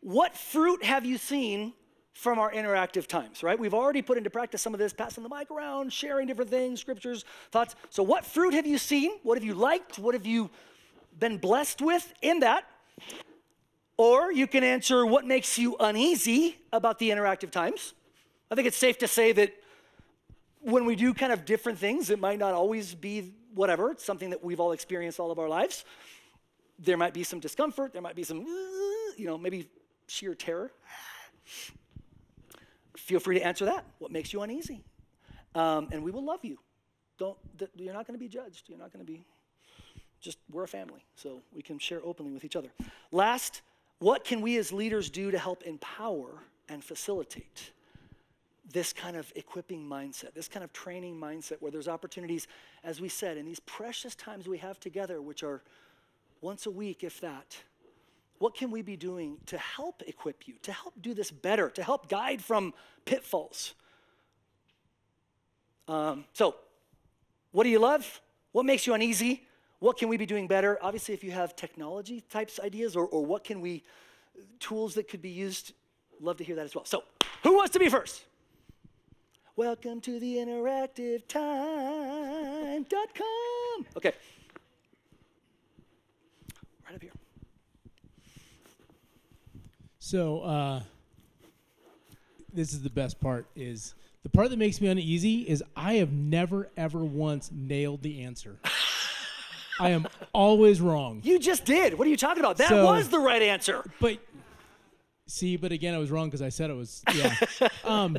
Speaker 1: What fruit have you seen from our interactive times, right? We've already put into practice some of this, passing the mic around, sharing different things, scriptures, thoughts. So, what fruit have you seen? What have you liked? What have you been blessed with in that? Or you can answer what makes you uneasy about the interactive times. I think it's safe to say that when we do kind of different things, it might not always be whatever. It's something that we've all experienced all of our lives. There might be some discomfort, there might be some, you know, maybe sheer terror feel free to answer that. What makes you uneasy? Um, and we will love you. Don't, th- you're not going to be judged. You're not going to be, just, we're a family, so we can share openly with each other. Last, what can we as leaders do to help empower and facilitate this kind of equipping mindset, this kind of training mindset where there's opportunities, as we said, in these precious times we have together, which are once a week, if that, what can we be doing to help equip you, to help do this better, to help guide from pitfalls? Um, so, what do you love? What makes you uneasy? What can we be doing better? Obviously, if you have technology types ideas or, or what can we, tools that could be used, love to hear that as well. So, who wants to be first? Welcome to the interactivetime.com. Okay. Right up here.
Speaker 7: So uh, this is the best part is the part that makes me uneasy is I have never ever once nailed the answer. I am always wrong.
Speaker 1: You just did. What are you talking about? That
Speaker 7: So-
Speaker 1: was the right answer.
Speaker 7: But see, but again, I was wrong because I said it was. Yeah. *laughs* um,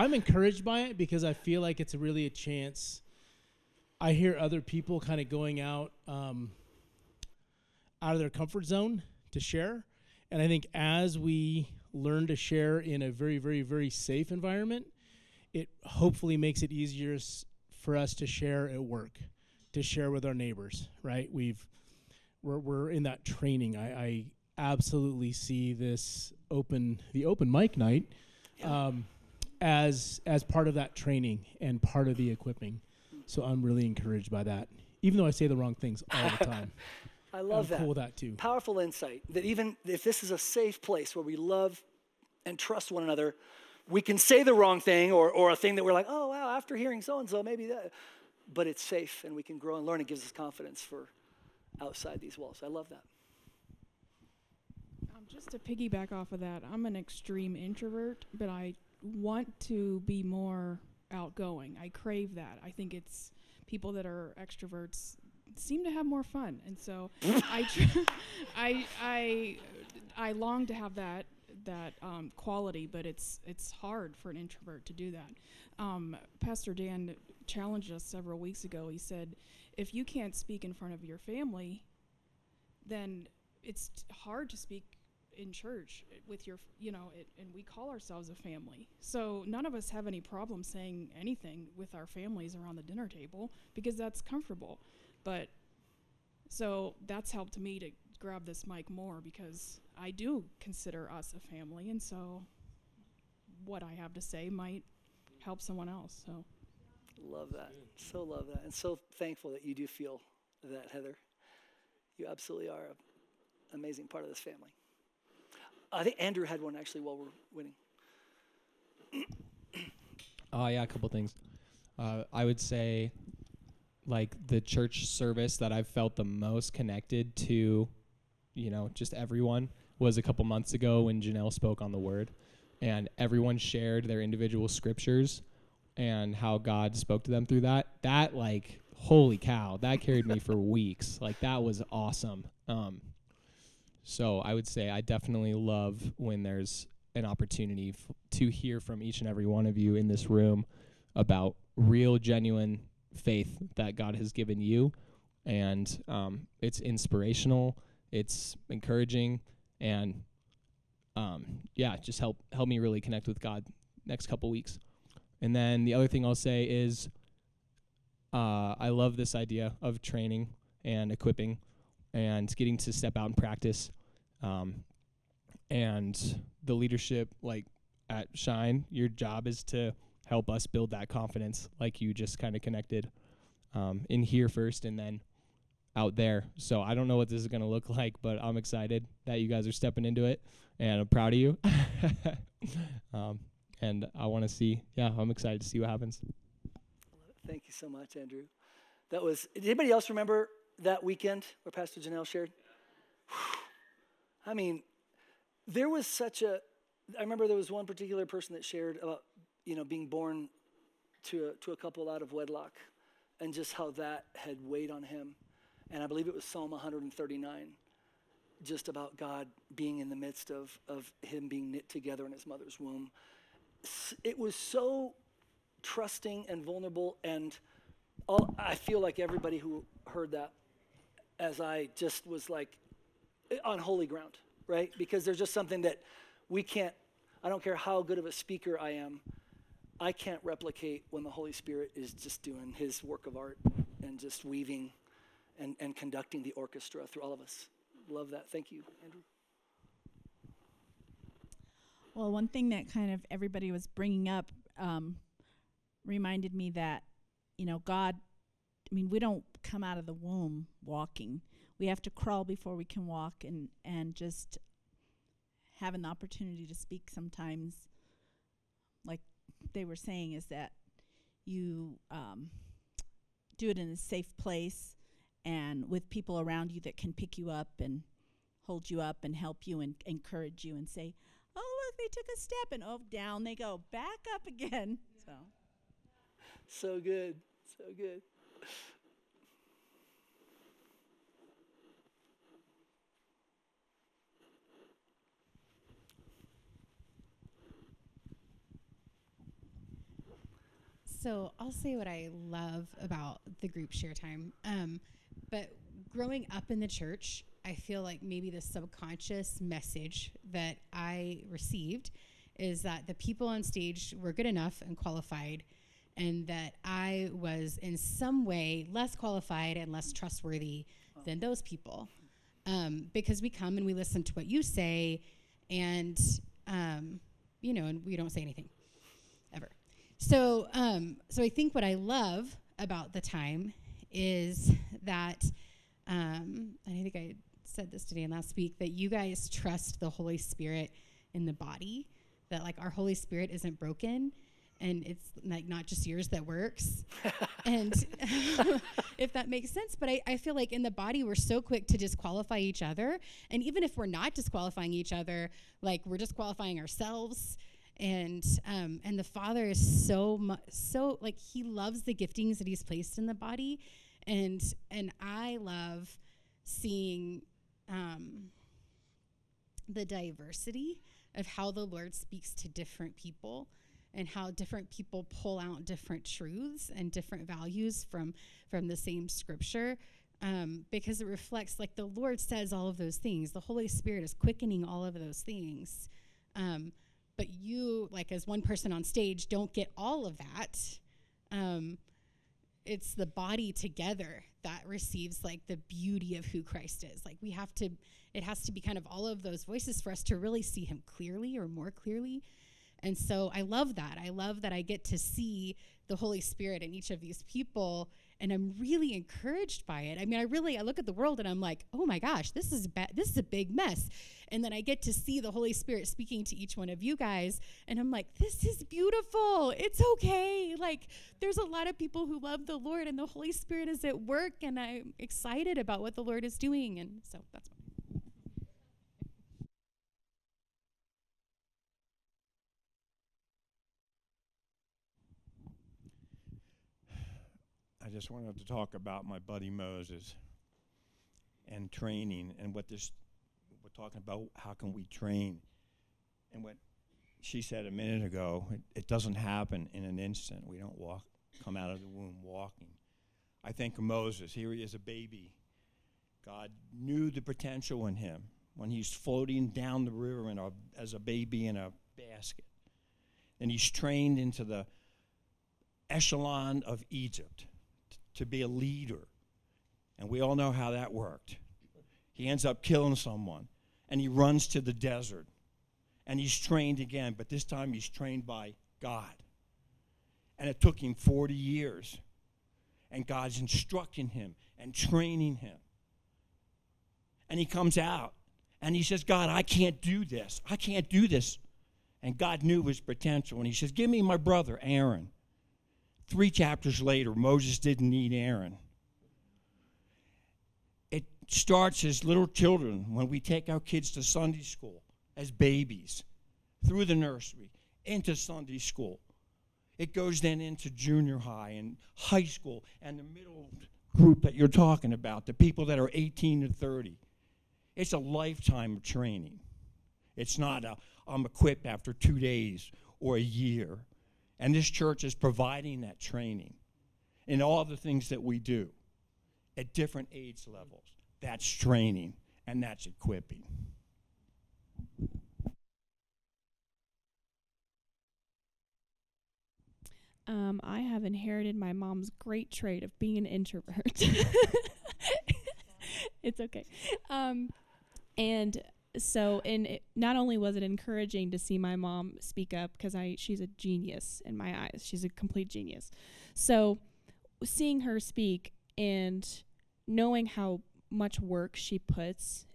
Speaker 7: I'm encouraged by it because I feel like it's really a chance. I hear other people kind of going out um, out of their comfort zone to share, and I think as we learn to share in a very, very, very safe environment, it hopefully makes it easier s- for us to share at work, to share with our neighbors. Right? We've we're, we're in that training. I, I absolutely see this open the open mic night um, as as part of that training and part of the equipping. So I'm really encouraged by that. Even though I say the wrong things all the *laughs* time,
Speaker 1: I love
Speaker 7: I'm
Speaker 1: that.
Speaker 7: cool that too.
Speaker 1: Powerful insight that even if this is a safe place where we love and trust one another, we can say the wrong thing or, or a thing that we're like, oh, wow, after hearing so and so, maybe that. But it's safe and we can grow and learn. It gives us confidence for outside these walls. I love that.
Speaker 8: Um, just to piggyback off of that, I'm an extreme introvert, but I want to be more outgoing. I crave that. I think it's people that are extroverts seem to have more fun, and so *laughs* I, tr- *laughs* I, I, I long to have that that um, quality, but it's it's hard for an introvert to do that. Um, Pastor Dan challenged us several weeks ago. He said, if you can't speak in front of your family, then it's t- hard to speak in church with your, you know, it, and we call ourselves a family. So none of us have any problem saying anything with our families around the dinner table because that's comfortable. But so that's helped me to grab this mic more because I do consider us a family, and so what I have to say might help someone else. So.
Speaker 1: Love that. So love that. And so thankful that you do feel that, Heather. You absolutely are an amazing part of this family. I think Andrew had one actually while we're winning. *clears throat*
Speaker 9: Oh yeah, a couple things. Uh, I would say, like the church service that I've felt the most connected to, you know, just everyone was a couple months ago when Janelle spoke on the Word, and everyone shared their individual scriptures and how God spoke to them through that. That like, holy cow, that carried me for *laughs* weeks. Like that was awesome. Um, so I would say I definitely love when there's an opportunity f- to hear from each and every one of you in this room about real, genuine faith that God has given you, and um, it's inspirational, it's encouraging, and um, yeah, just help help me really connect with God next couple weeks. And then the other thing I'll say is, uh, I love this idea of training and equipping, and getting to step out and practice. Um, and the leadership like at shine your job is to help us build that confidence like you just kind of connected um, in here first and then out there so i don't know what this is going to look like but i'm excited that you guys are stepping into it and i'm proud of you *laughs* um, and i want to see yeah i'm excited to see what happens
Speaker 1: Thank you so much, Andrew. That was, did anybody else remember that weekend where Pastor Janelle shared? I mean, there was such a, I remember there was one particular person that shared about, you know, being born to a, to a couple out of wedlock and just how that had weighed on him. And I believe it was Psalm 139, just about God being in the midst of, of him being knit together in his mother's womb. It was so trusting and vulnerable and all, i feel like everybody who heard that as i just was like on holy ground right? Because there's just something that we can't i don't care how good of a speaker i am i can't replicate when the holy spirit is just doing his work of art and just weaving and, and conducting the orchestra through all of us. Love that. Thank you andrew.
Speaker 6: Well, one thing that kind of everybody was bringing up um, reminded me that, you know, God, I mean, we don't come out of the womb walking. We have to crawl before we can walk, and, and just having the opportunity to speak sometimes, like they were saying, is that you um, do it in a safe place and with people around you that can pick you up and hold you up and help you and encourage you and say, oh, look, they took a step and oh, down they go, back up again. So.
Speaker 1: So good. So good.
Speaker 2: So I'll say what I love about the group share time. Um, but growing up in the church, I feel like maybe the subconscious message that I received is that the people on stage were good enough and qualified, and that I was in some way less qualified and less trustworthy than those people. Um, because we come and we listen to what you say, and um, you know, and we don't say anything. So, um, so I think what I love about the time is that, um, and I think I said this today and last week, that you guys trust the Holy Spirit in the body, that like our Holy Spirit isn't broken. And it's like not just yours that works. *laughs* and *laughs* if that makes sense, but I, I feel like in the body, we're so quick to disqualify each other. And even if we're not disqualifying each other, like we're disqualifying ourselves and um, and the father is so much so like he loves the giftings that he's placed in the body. And and i love seeing um, the diversity of how the lord speaks to different people and how different people pull out different truths and different values from from the same scripture um, because it reflects like the lord says all of those things. The holy spirit is quickening all of those things. Um, but you like as one person on stage don't get all of that. Um, it's the body together that receives like the beauty of who christ is. Like we have to it has to be kind of all of those voices for us to really see him clearly or more clearly. And so i love that. I love that i get to see the holy spirit in each of these people and i'm really encouraged by it. I mean i really i look at the world and i'm like oh my gosh this is ba- this is a big mess. And then i get to see the holy spirit speaking to each one of you guys and i'm like this is beautiful. It's okay. Like there's a lot of people who love the lord and the holy spirit is at work and i'm excited about what the lord is doing. And so that's
Speaker 10: I just wanted to talk about my buddy Moses and training and what this we're talking about how can we train? And what she said a minute ago it, it doesn't happen in an instant. We don't walk come out of the womb walking. I think of moses. Here he is a baby. God knew the potential in him when he's floating down the river in a, as a baby in a basket. And he's trained into the echelon of egypt to be a leader. And we all know how that worked. He ends up killing someone and he runs to the desert and he's trained again, but this time he's trained by God. And it took him 40 years. And God's instructing him and training him. And he comes out and he says, God, I can't do this. I can't do this. And God knew his potential. And he says, Give me my brother, Aaron. Three chapters later, Moses didn't need Aaron. It starts as little children when we take our kids to Sunday school as babies, through the nursery, into Sunday school. It goes then into junior high and high school and the middle group that you're talking about, the people that are 18 to 30. It's a lifetime of training. It's not a, I'm equipped after two days or a year. And this church is providing that training in all the things that we do at different age levels. That's training and that's equipping.
Speaker 8: Um, I have inherited my mom's great trait of being an introvert. *laughs* it's okay. Um, and
Speaker 11: so and it, not only was it encouraging to see my mom speak up because I she's a genius in my eyes. She's a complete genius. So seeing her speak and knowing how much work she puts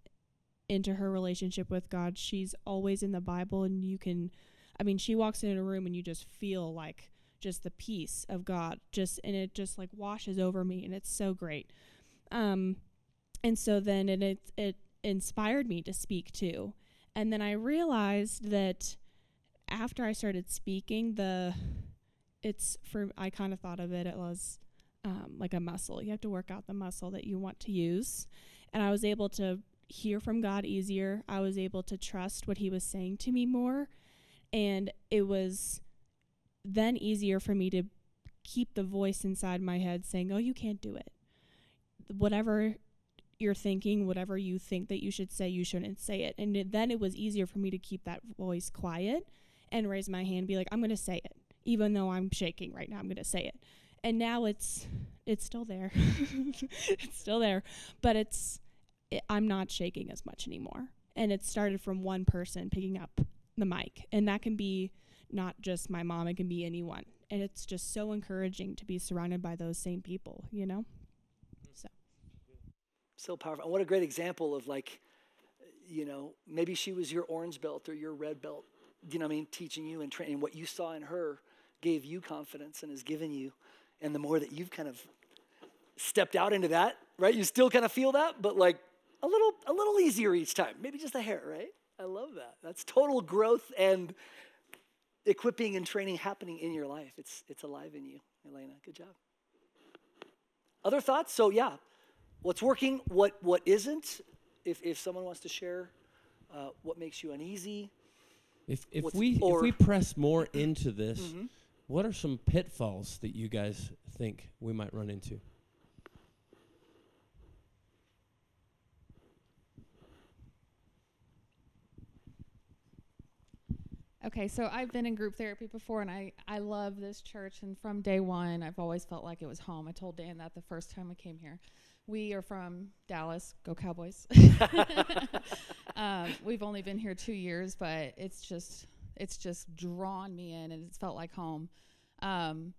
Speaker 11: into her relationship with God, she's always in the Bible and you can I mean, she walks in a room and you just feel like just the peace of God just and it just like washes over me and it's so great. Um and so then it it, it inspired me to speak too. And then I realized that after I started speaking, the it's for I kind of thought of it it was um, like a muscle. You have to work out the muscle that you want to use. And I was able to hear from God easier. I was able to trust what He was saying to me more. And it was then easier for me to keep the voice inside my head saying, Oh, you can't do it. Whatever you're thinking, whatever you think that you should say, you shouldn't say it. And it, then it was easier for me to keep that voice quiet and raise my hand and be like, I'm going to say it. Even though I'm shaking right now, I'm going to say it. And now it's it's still there. *laughs* it's still there, but it's it, I'm not shaking as much anymore. And it started from one person picking up the mic, and that can be not just my mom, it can be anyone. And it's just so encouraging to be surrounded by those same people, you know? So
Speaker 1: powerful. And what a great example of like, you know, maybe she was your orange belt or your red belt, you know what I mean, teaching you and training. What you saw in her gave you confidence and has given you. And the more that you've kind of stepped out into that, right? You still kind of feel that, but like a little a little easier each time. Maybe just a hair, right? I love that. That's total growth and equipping and training happening in your life. It's it's alive in you, Elena. Good job. Other thoughts? So yeah, what's working, what what isn't. If if someone wants to share, uh, what makes you uneasy.
Speaker 12: If if
Speaker 1: What's-
Speaker 12: we
Speaker 1: or-
Speaker 12: if we press more into this,
Speaker 1: Mhm.
Speaker 12: what are some pitfalls that you guys think we might run into?
Speaker 13: Okay, so I've been in group therapy before, and I, I love this church. And from day one, I've always felt like it was home. I told Dan that the first time we came here. We are from Dallas. Go Cowboys! *laughs* *laughs* um, we've only been here two years, but it's just it's just drawn me in, and it's felt like home. Um,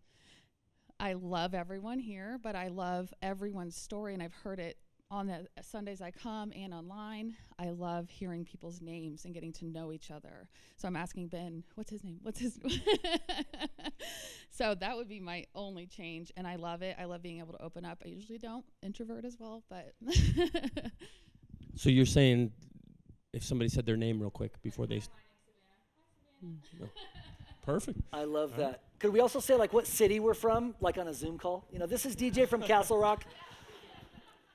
Speaker 13: I love everyone here, but I love everyone's story, and I've heard it on the Sundays I come and online. I love hearing people's names and getting to know each other. So I'm asking Ben, what's his name? What's his *laughs* So that would be my only change and I love it. I love being able to open up. I usually don't introvert as well, but *laughs*
Speaker 12: So you're saying if somebody said their name real quick before they. s- No. Perfect.
Speaker 1: I love that. Could we also say like what city we're from, like on a Zoom call? You know, this is DJ from Castle Rock.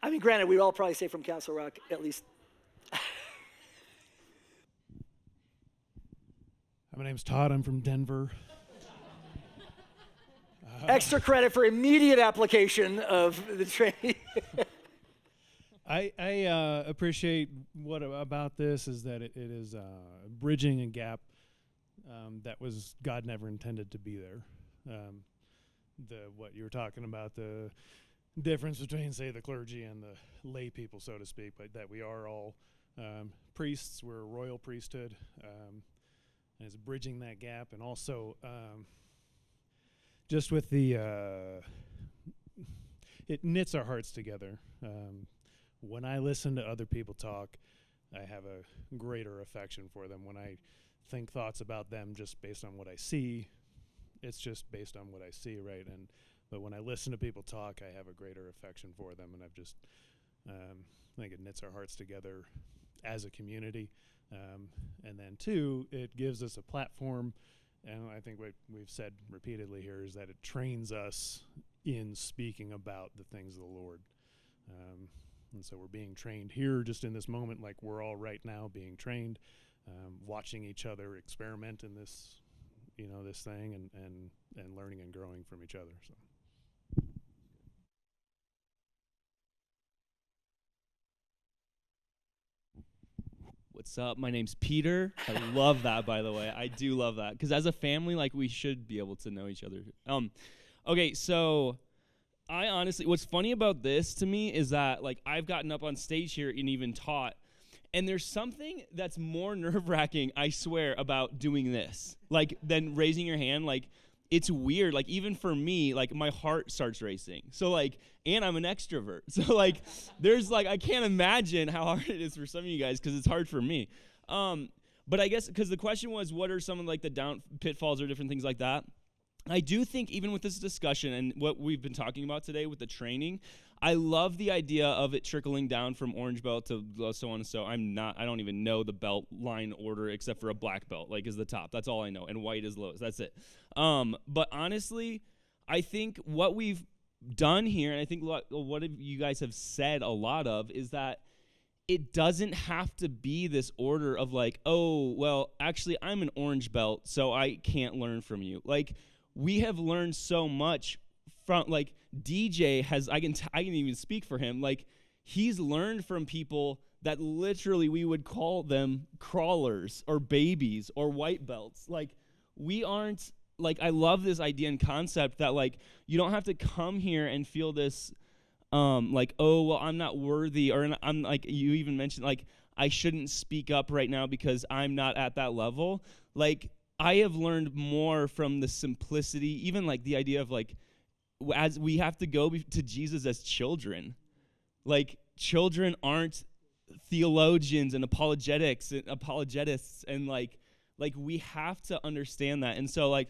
Speaker 1: I mean, granted, we'd all probably say from Castle Rock at least.
Speaker 14: My name's Todd. I'm from Denver.
Speaker 1: Extra credit for immediate application of the training.
Speaker 14: I, I uh, appreciate what about this is that it, it is uh, bridging a gap um, that was God never intended to be there. Um, the what you were talking about the difference between say the clergy and the lay people, so to speak, but that we are all um, priests. We're a royal priesthood, um, and it's bridging that gap, and also um, just with the uh, it knits our hearts together. Um, when I listen to other people talk, I have a greater affection for them. When I think thoughts about them just based on what I see, it's just based on what I see, right? And but when I listen to people talk, I have a greater affection for them, and I've just um, I think it knits our hearts together as a community. Um, and then two, it gives us a platform, and I think what we've said repeatedly here is that it trains us in speaking about the things of the Lord. Um, and so we're being trained here just in this moment, like we're all right now being trained, um, watching each other experiment in this, you know, this thing and, and, and learning and growing from each other. So.
Speaker 15: What's up? My name's Peter. I love that, by the way. I do love that because as a family, like we should be able to know each other. Um, okay, so I honestly, what's funny about this to me is that like I've gotten up on stage here and even taught, And there's something that's more *laughs* nerve wracking, I swear, about doing this, like than raising your hand. Like, it's weird. Like, even for me, like, my heart starts racing. So, like, and I'm an extrovert. *laughs* So, like, there's like, I can't imagine how hard it is for some of you guys because it's hard for me. Um, but I guess because the question was, what are some of like the down pitfalls or different things like that? I do think even with this discussion and what we've been talking about today with the training, I love the idea of it trickling down from orange belt to so on and so. I'm not. I don't even know the belt line order except for a black belt, like is the top. That's all I know, and white is lowest. That's it. Um, but honestly, I think what we've done here, and I think what, what you guys have said a lot of, is that it doesn't have to be this order of like, oh, well, actually, I'm an orange belt, so I can't learn from you. Like we have learned so much from like DJ has I can t- I can even speak for him like he's learned from people that literally we would call them crawlers or babies or white belts like we aren't like I love this idea and concept that like you don't have to come here and feel this um like oh well I'm not worthy or I'm like you even mentioned like I shouldn't speak up right now because I'm not at that level like I have learned more from the simplicity, even like the idea of like, as we have to go to Jesus as children. Like, children aren't theologians and apologetics and apologetists and like like we have to understand that and so like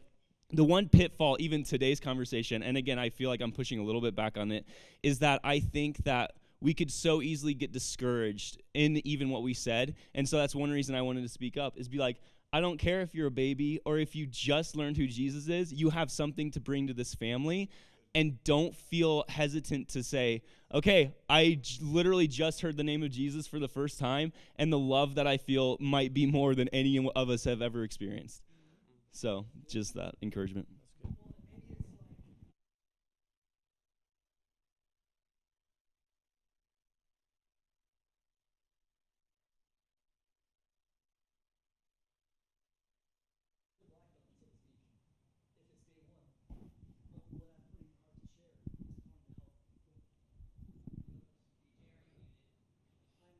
Speaker 15: the one pitfall even today's conversation and again i feel like i'm pushing a little bit back on it is that i think that we could so easily get discouraged in even what we said and so that's one reason i wanted to speak up is be like I don't care if you're a baby or if you just learned who Jesus is, you have something to bring to this family. And don't feel hesitant to say, okay, I j- literally just heard the name of Jesus for the first time, and the love that I feel might be more than any of us have ever experienced. So, just that encouragement.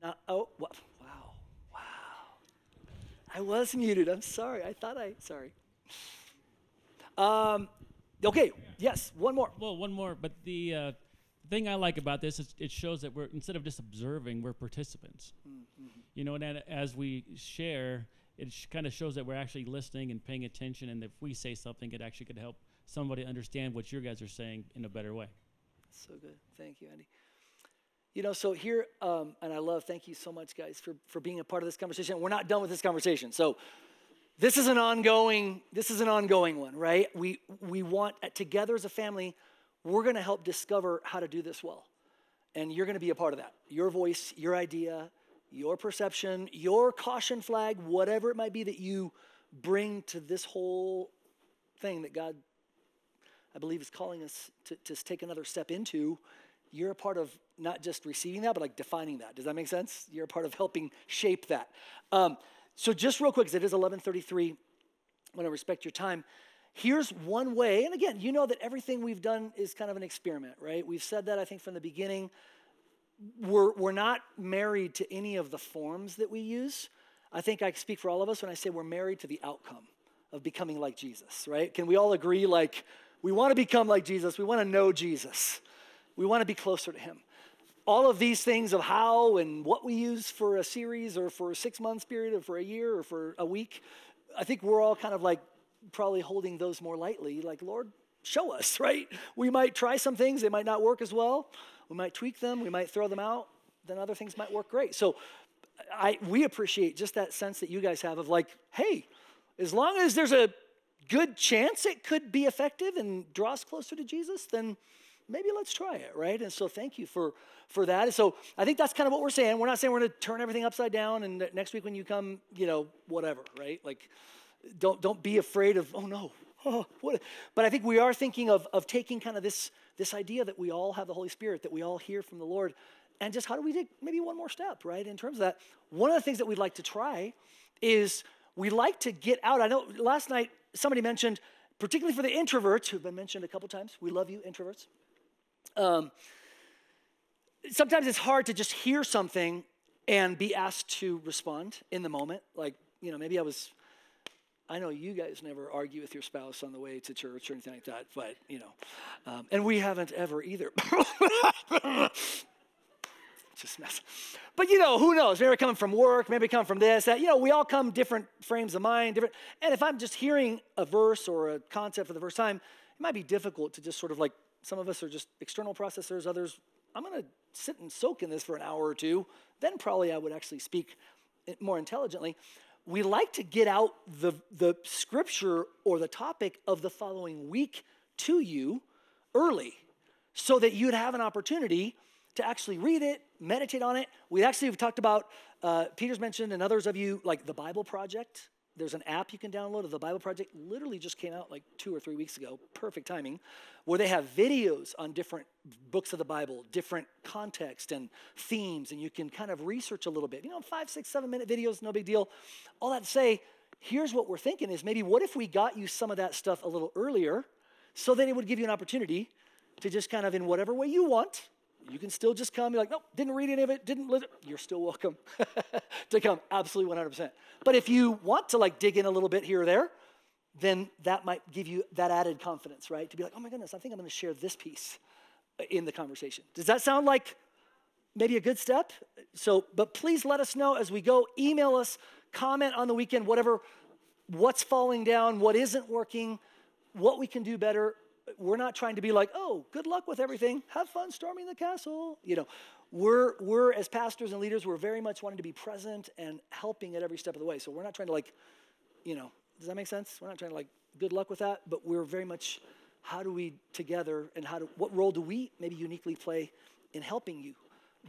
Speaker 1: Not, oh, wow. Wow. I was muted. I'm sorry. I thought I, sorry. Um, okay, yes, one more.
Speaker 16: Well, one more, but the uh, thing I like about this is it shows that we're, instead of just observing, we're participants.
Speaker 1: Mm-hmm.
Speaker 16: You know, and as we share, it sh- kind of shows that we're actually listening and paying attention, and if we say something, it actually could help somebody understand what you guys are saying in a better way.
Speaker 1: So good. Thank you, Andy. You know, so here, um, and I love, thank you so much, guys, for, for being a part of this conversation. We're not done with this conversation. So this is an ongoing, this is an ongoing one, right? We, we want, uh, together as a family, we're going to help discover how to do this well. And you're going to be a part of that. Your voice, your idea, your perception, your caution flag, whatever it might be that you bring to this whole thing that God, I believe, is calling us to, to take another step into you're a part of not just receiving that, but like defining that. Does that make sense? You're a part of helping shape that. Um, so just real quick, because it is 11:33, I want to respect your time. Here's one way, and again, you know that everything we've done is kind of an experiment, right? We've said that I think from the beginning. We're we're not married to any of the forms that we use. I think I speak for all of us when I say we're married to the outcome of becoming like Jesus, right? Can we all agree like we want to become like Jesus, we want to know Jesus. We want to be closer to Him. All of these things of how and what we use for a series or for a six months period or for a year or for a week, I think we're all kind of like probably holding those more lightly. Like, Lord, show us, *laughs* right? We might try some things, they might not work as well. We might tweak them, we might throw them out, then other things might work great. So I, we appreciate just that sense that you guys have of like, hey, as long as there's a good chance it could be effective and draw us closer to Jesus, then maybe let's try it, right? And so thank you for for that. And so I think that's kind of what we're saying. We're not saying we're going to turn everything upside down and next week when you come, you know, whatever, right? Like don't don't be afraid of oh no. Oh, what? But I think we are thinking of of taking kind of this this idea that we all have the Holy Spirit, that we all hear from the Lord, and just how do we take maybe one more step, right? In terms of that, one of the things that we'd like to try is we like to get out. I know last night somebody mentioned, particularly for the introverts who've been mentioned a couple times. We love you, introverts. Um, sometimes it's hard to just hear something and be asked to respond in the moment. Like, you know, maybe I was, I know you guys never argue with your spouse on the way to church or anything like that, but, you know, um, and we haven't ever either. *laughs* Just mess. But you know, who knows? Maybe coming from work, maybe coming from this, that. You know, we all come different frames of mind, different. And if I'm just hearing a verse or a concept for the first time, it might be difficult to just sort of like some of us are just external processors, others, I'm going to sit and soak in this for an hour or two. Then probably I would actually speak more intelligently. We like to get out the, the scripture or the topic of the following week to you early so that you'd have an opportunity to actually read it, meditate on it. We actually have talked about, uh, Peter's mentioned, and others of you, like the Bible Project. There's an app you can download of the Bible Project. Literally just came out like two or three weeks ago. Perfect timing. Where they have videos on different books of the Bible, different context and themes, and you can kind of research a little bit. You know, five, six, seven minute videos, no big deal. All that to say, here's what we're thinking is maybe what if we got you some of that stuff a little earlier so that it would give you an opportunity to just kind of, in whatever way you want, you can still just come. You're like, nope, didn't read any of it, didn't listen. You're still welcome *laughs* to come, absolutely 100%. But if you want to like dig in a little bit here or there, then that might give you that added confidence, right? To be like, oh my goodness, I think I'm going to share this piece uh, in the conversation. Does that sound like maybe a good step? So, but please let us know as we go. Email us, comment on the weekend, whatever, what's falling down, what isn't working, what we can do better we're not trying to be like, oh, good luck with everything. Have fun storming the castle. You know, we're, we're as pastors and leaders, we're very much wanting to be present and helping at every step of the way. So we're not trying to like, you know, does that make sense? We're not trying to like, good luck with that, but we're very much, how do we together and how do, what role do we maybe uniquely play in helping you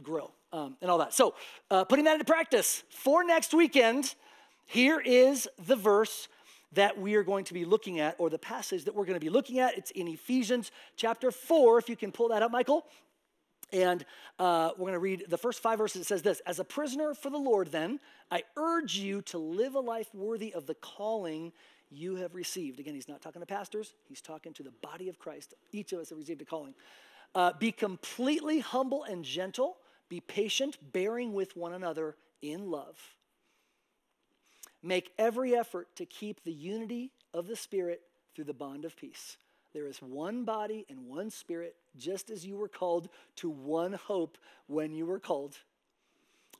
Speaker 1: grow um, and all that. So uh, putting that into practice for next weekend, here is the verse that we are going to be looking at, or the passage that we're going to be looking at. It's in Ephesians chapter 4, if you can pull that up, Michael. And uh, we're going to read the first five verses. It says this As a prisoner for the Lord, then, I urge you to live a life worthy of the calling you have received. Again, he's not talking to pastors, he's talking to the body of Christ. Each of us have received a calling. Uh, be completely humble and gentle, be patient, bearing with one another in love. Make every effort to keep the unity of the Spirit through the bond of peace. There is one body and one Spirit, just as you were called to one hope when you were called.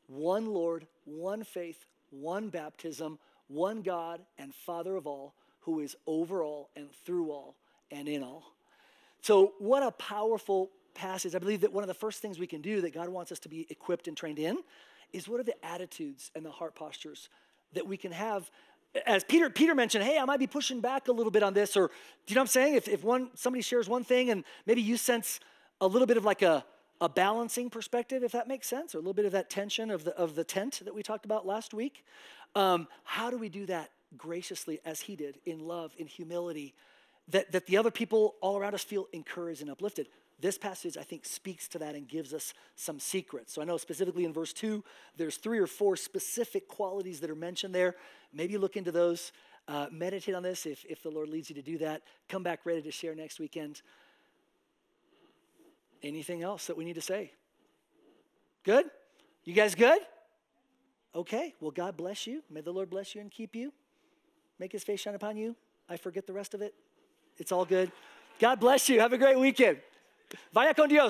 Speaker 1: One Lord, one faith, one baptism, one God and Father of all, who is over all and through all and in all. So, what a powerful passage. I believe that one of the first things we can do that God wants us to be equipped and trained in is what are the attitudes and the heart postures that we can have as Peter, Peter mentioned, hey, I might be pushing back a little bit on this, or do you know what I'm saying? If, if one somebody shares one thing and maybe you sense a little bit of like a, a balancing perspective, if that makes sense, or a little bit of that tension of the of the tent that we talked about last week. Um, how do we do that graciously as he did, in love, in humility, that, that the other people all around us feel encouraged and uplifted? This passage, I think, speaks to that and gives us some secrets. So I know specifically in verse 2, there's three or four specific qualities that are mentioned there. Maybe look into those. Uh, meditate on this if, if the Lord leads you to do that. Come back ready to share next weekend. Anything else that we need to say? Good? You guys good? Okay. Well, God bless you. May the Lord bless you and keep you. Make his face shine upon you. I forget the rest of it. It's all good. God bless you. Have a great weekend. Vai acontecer.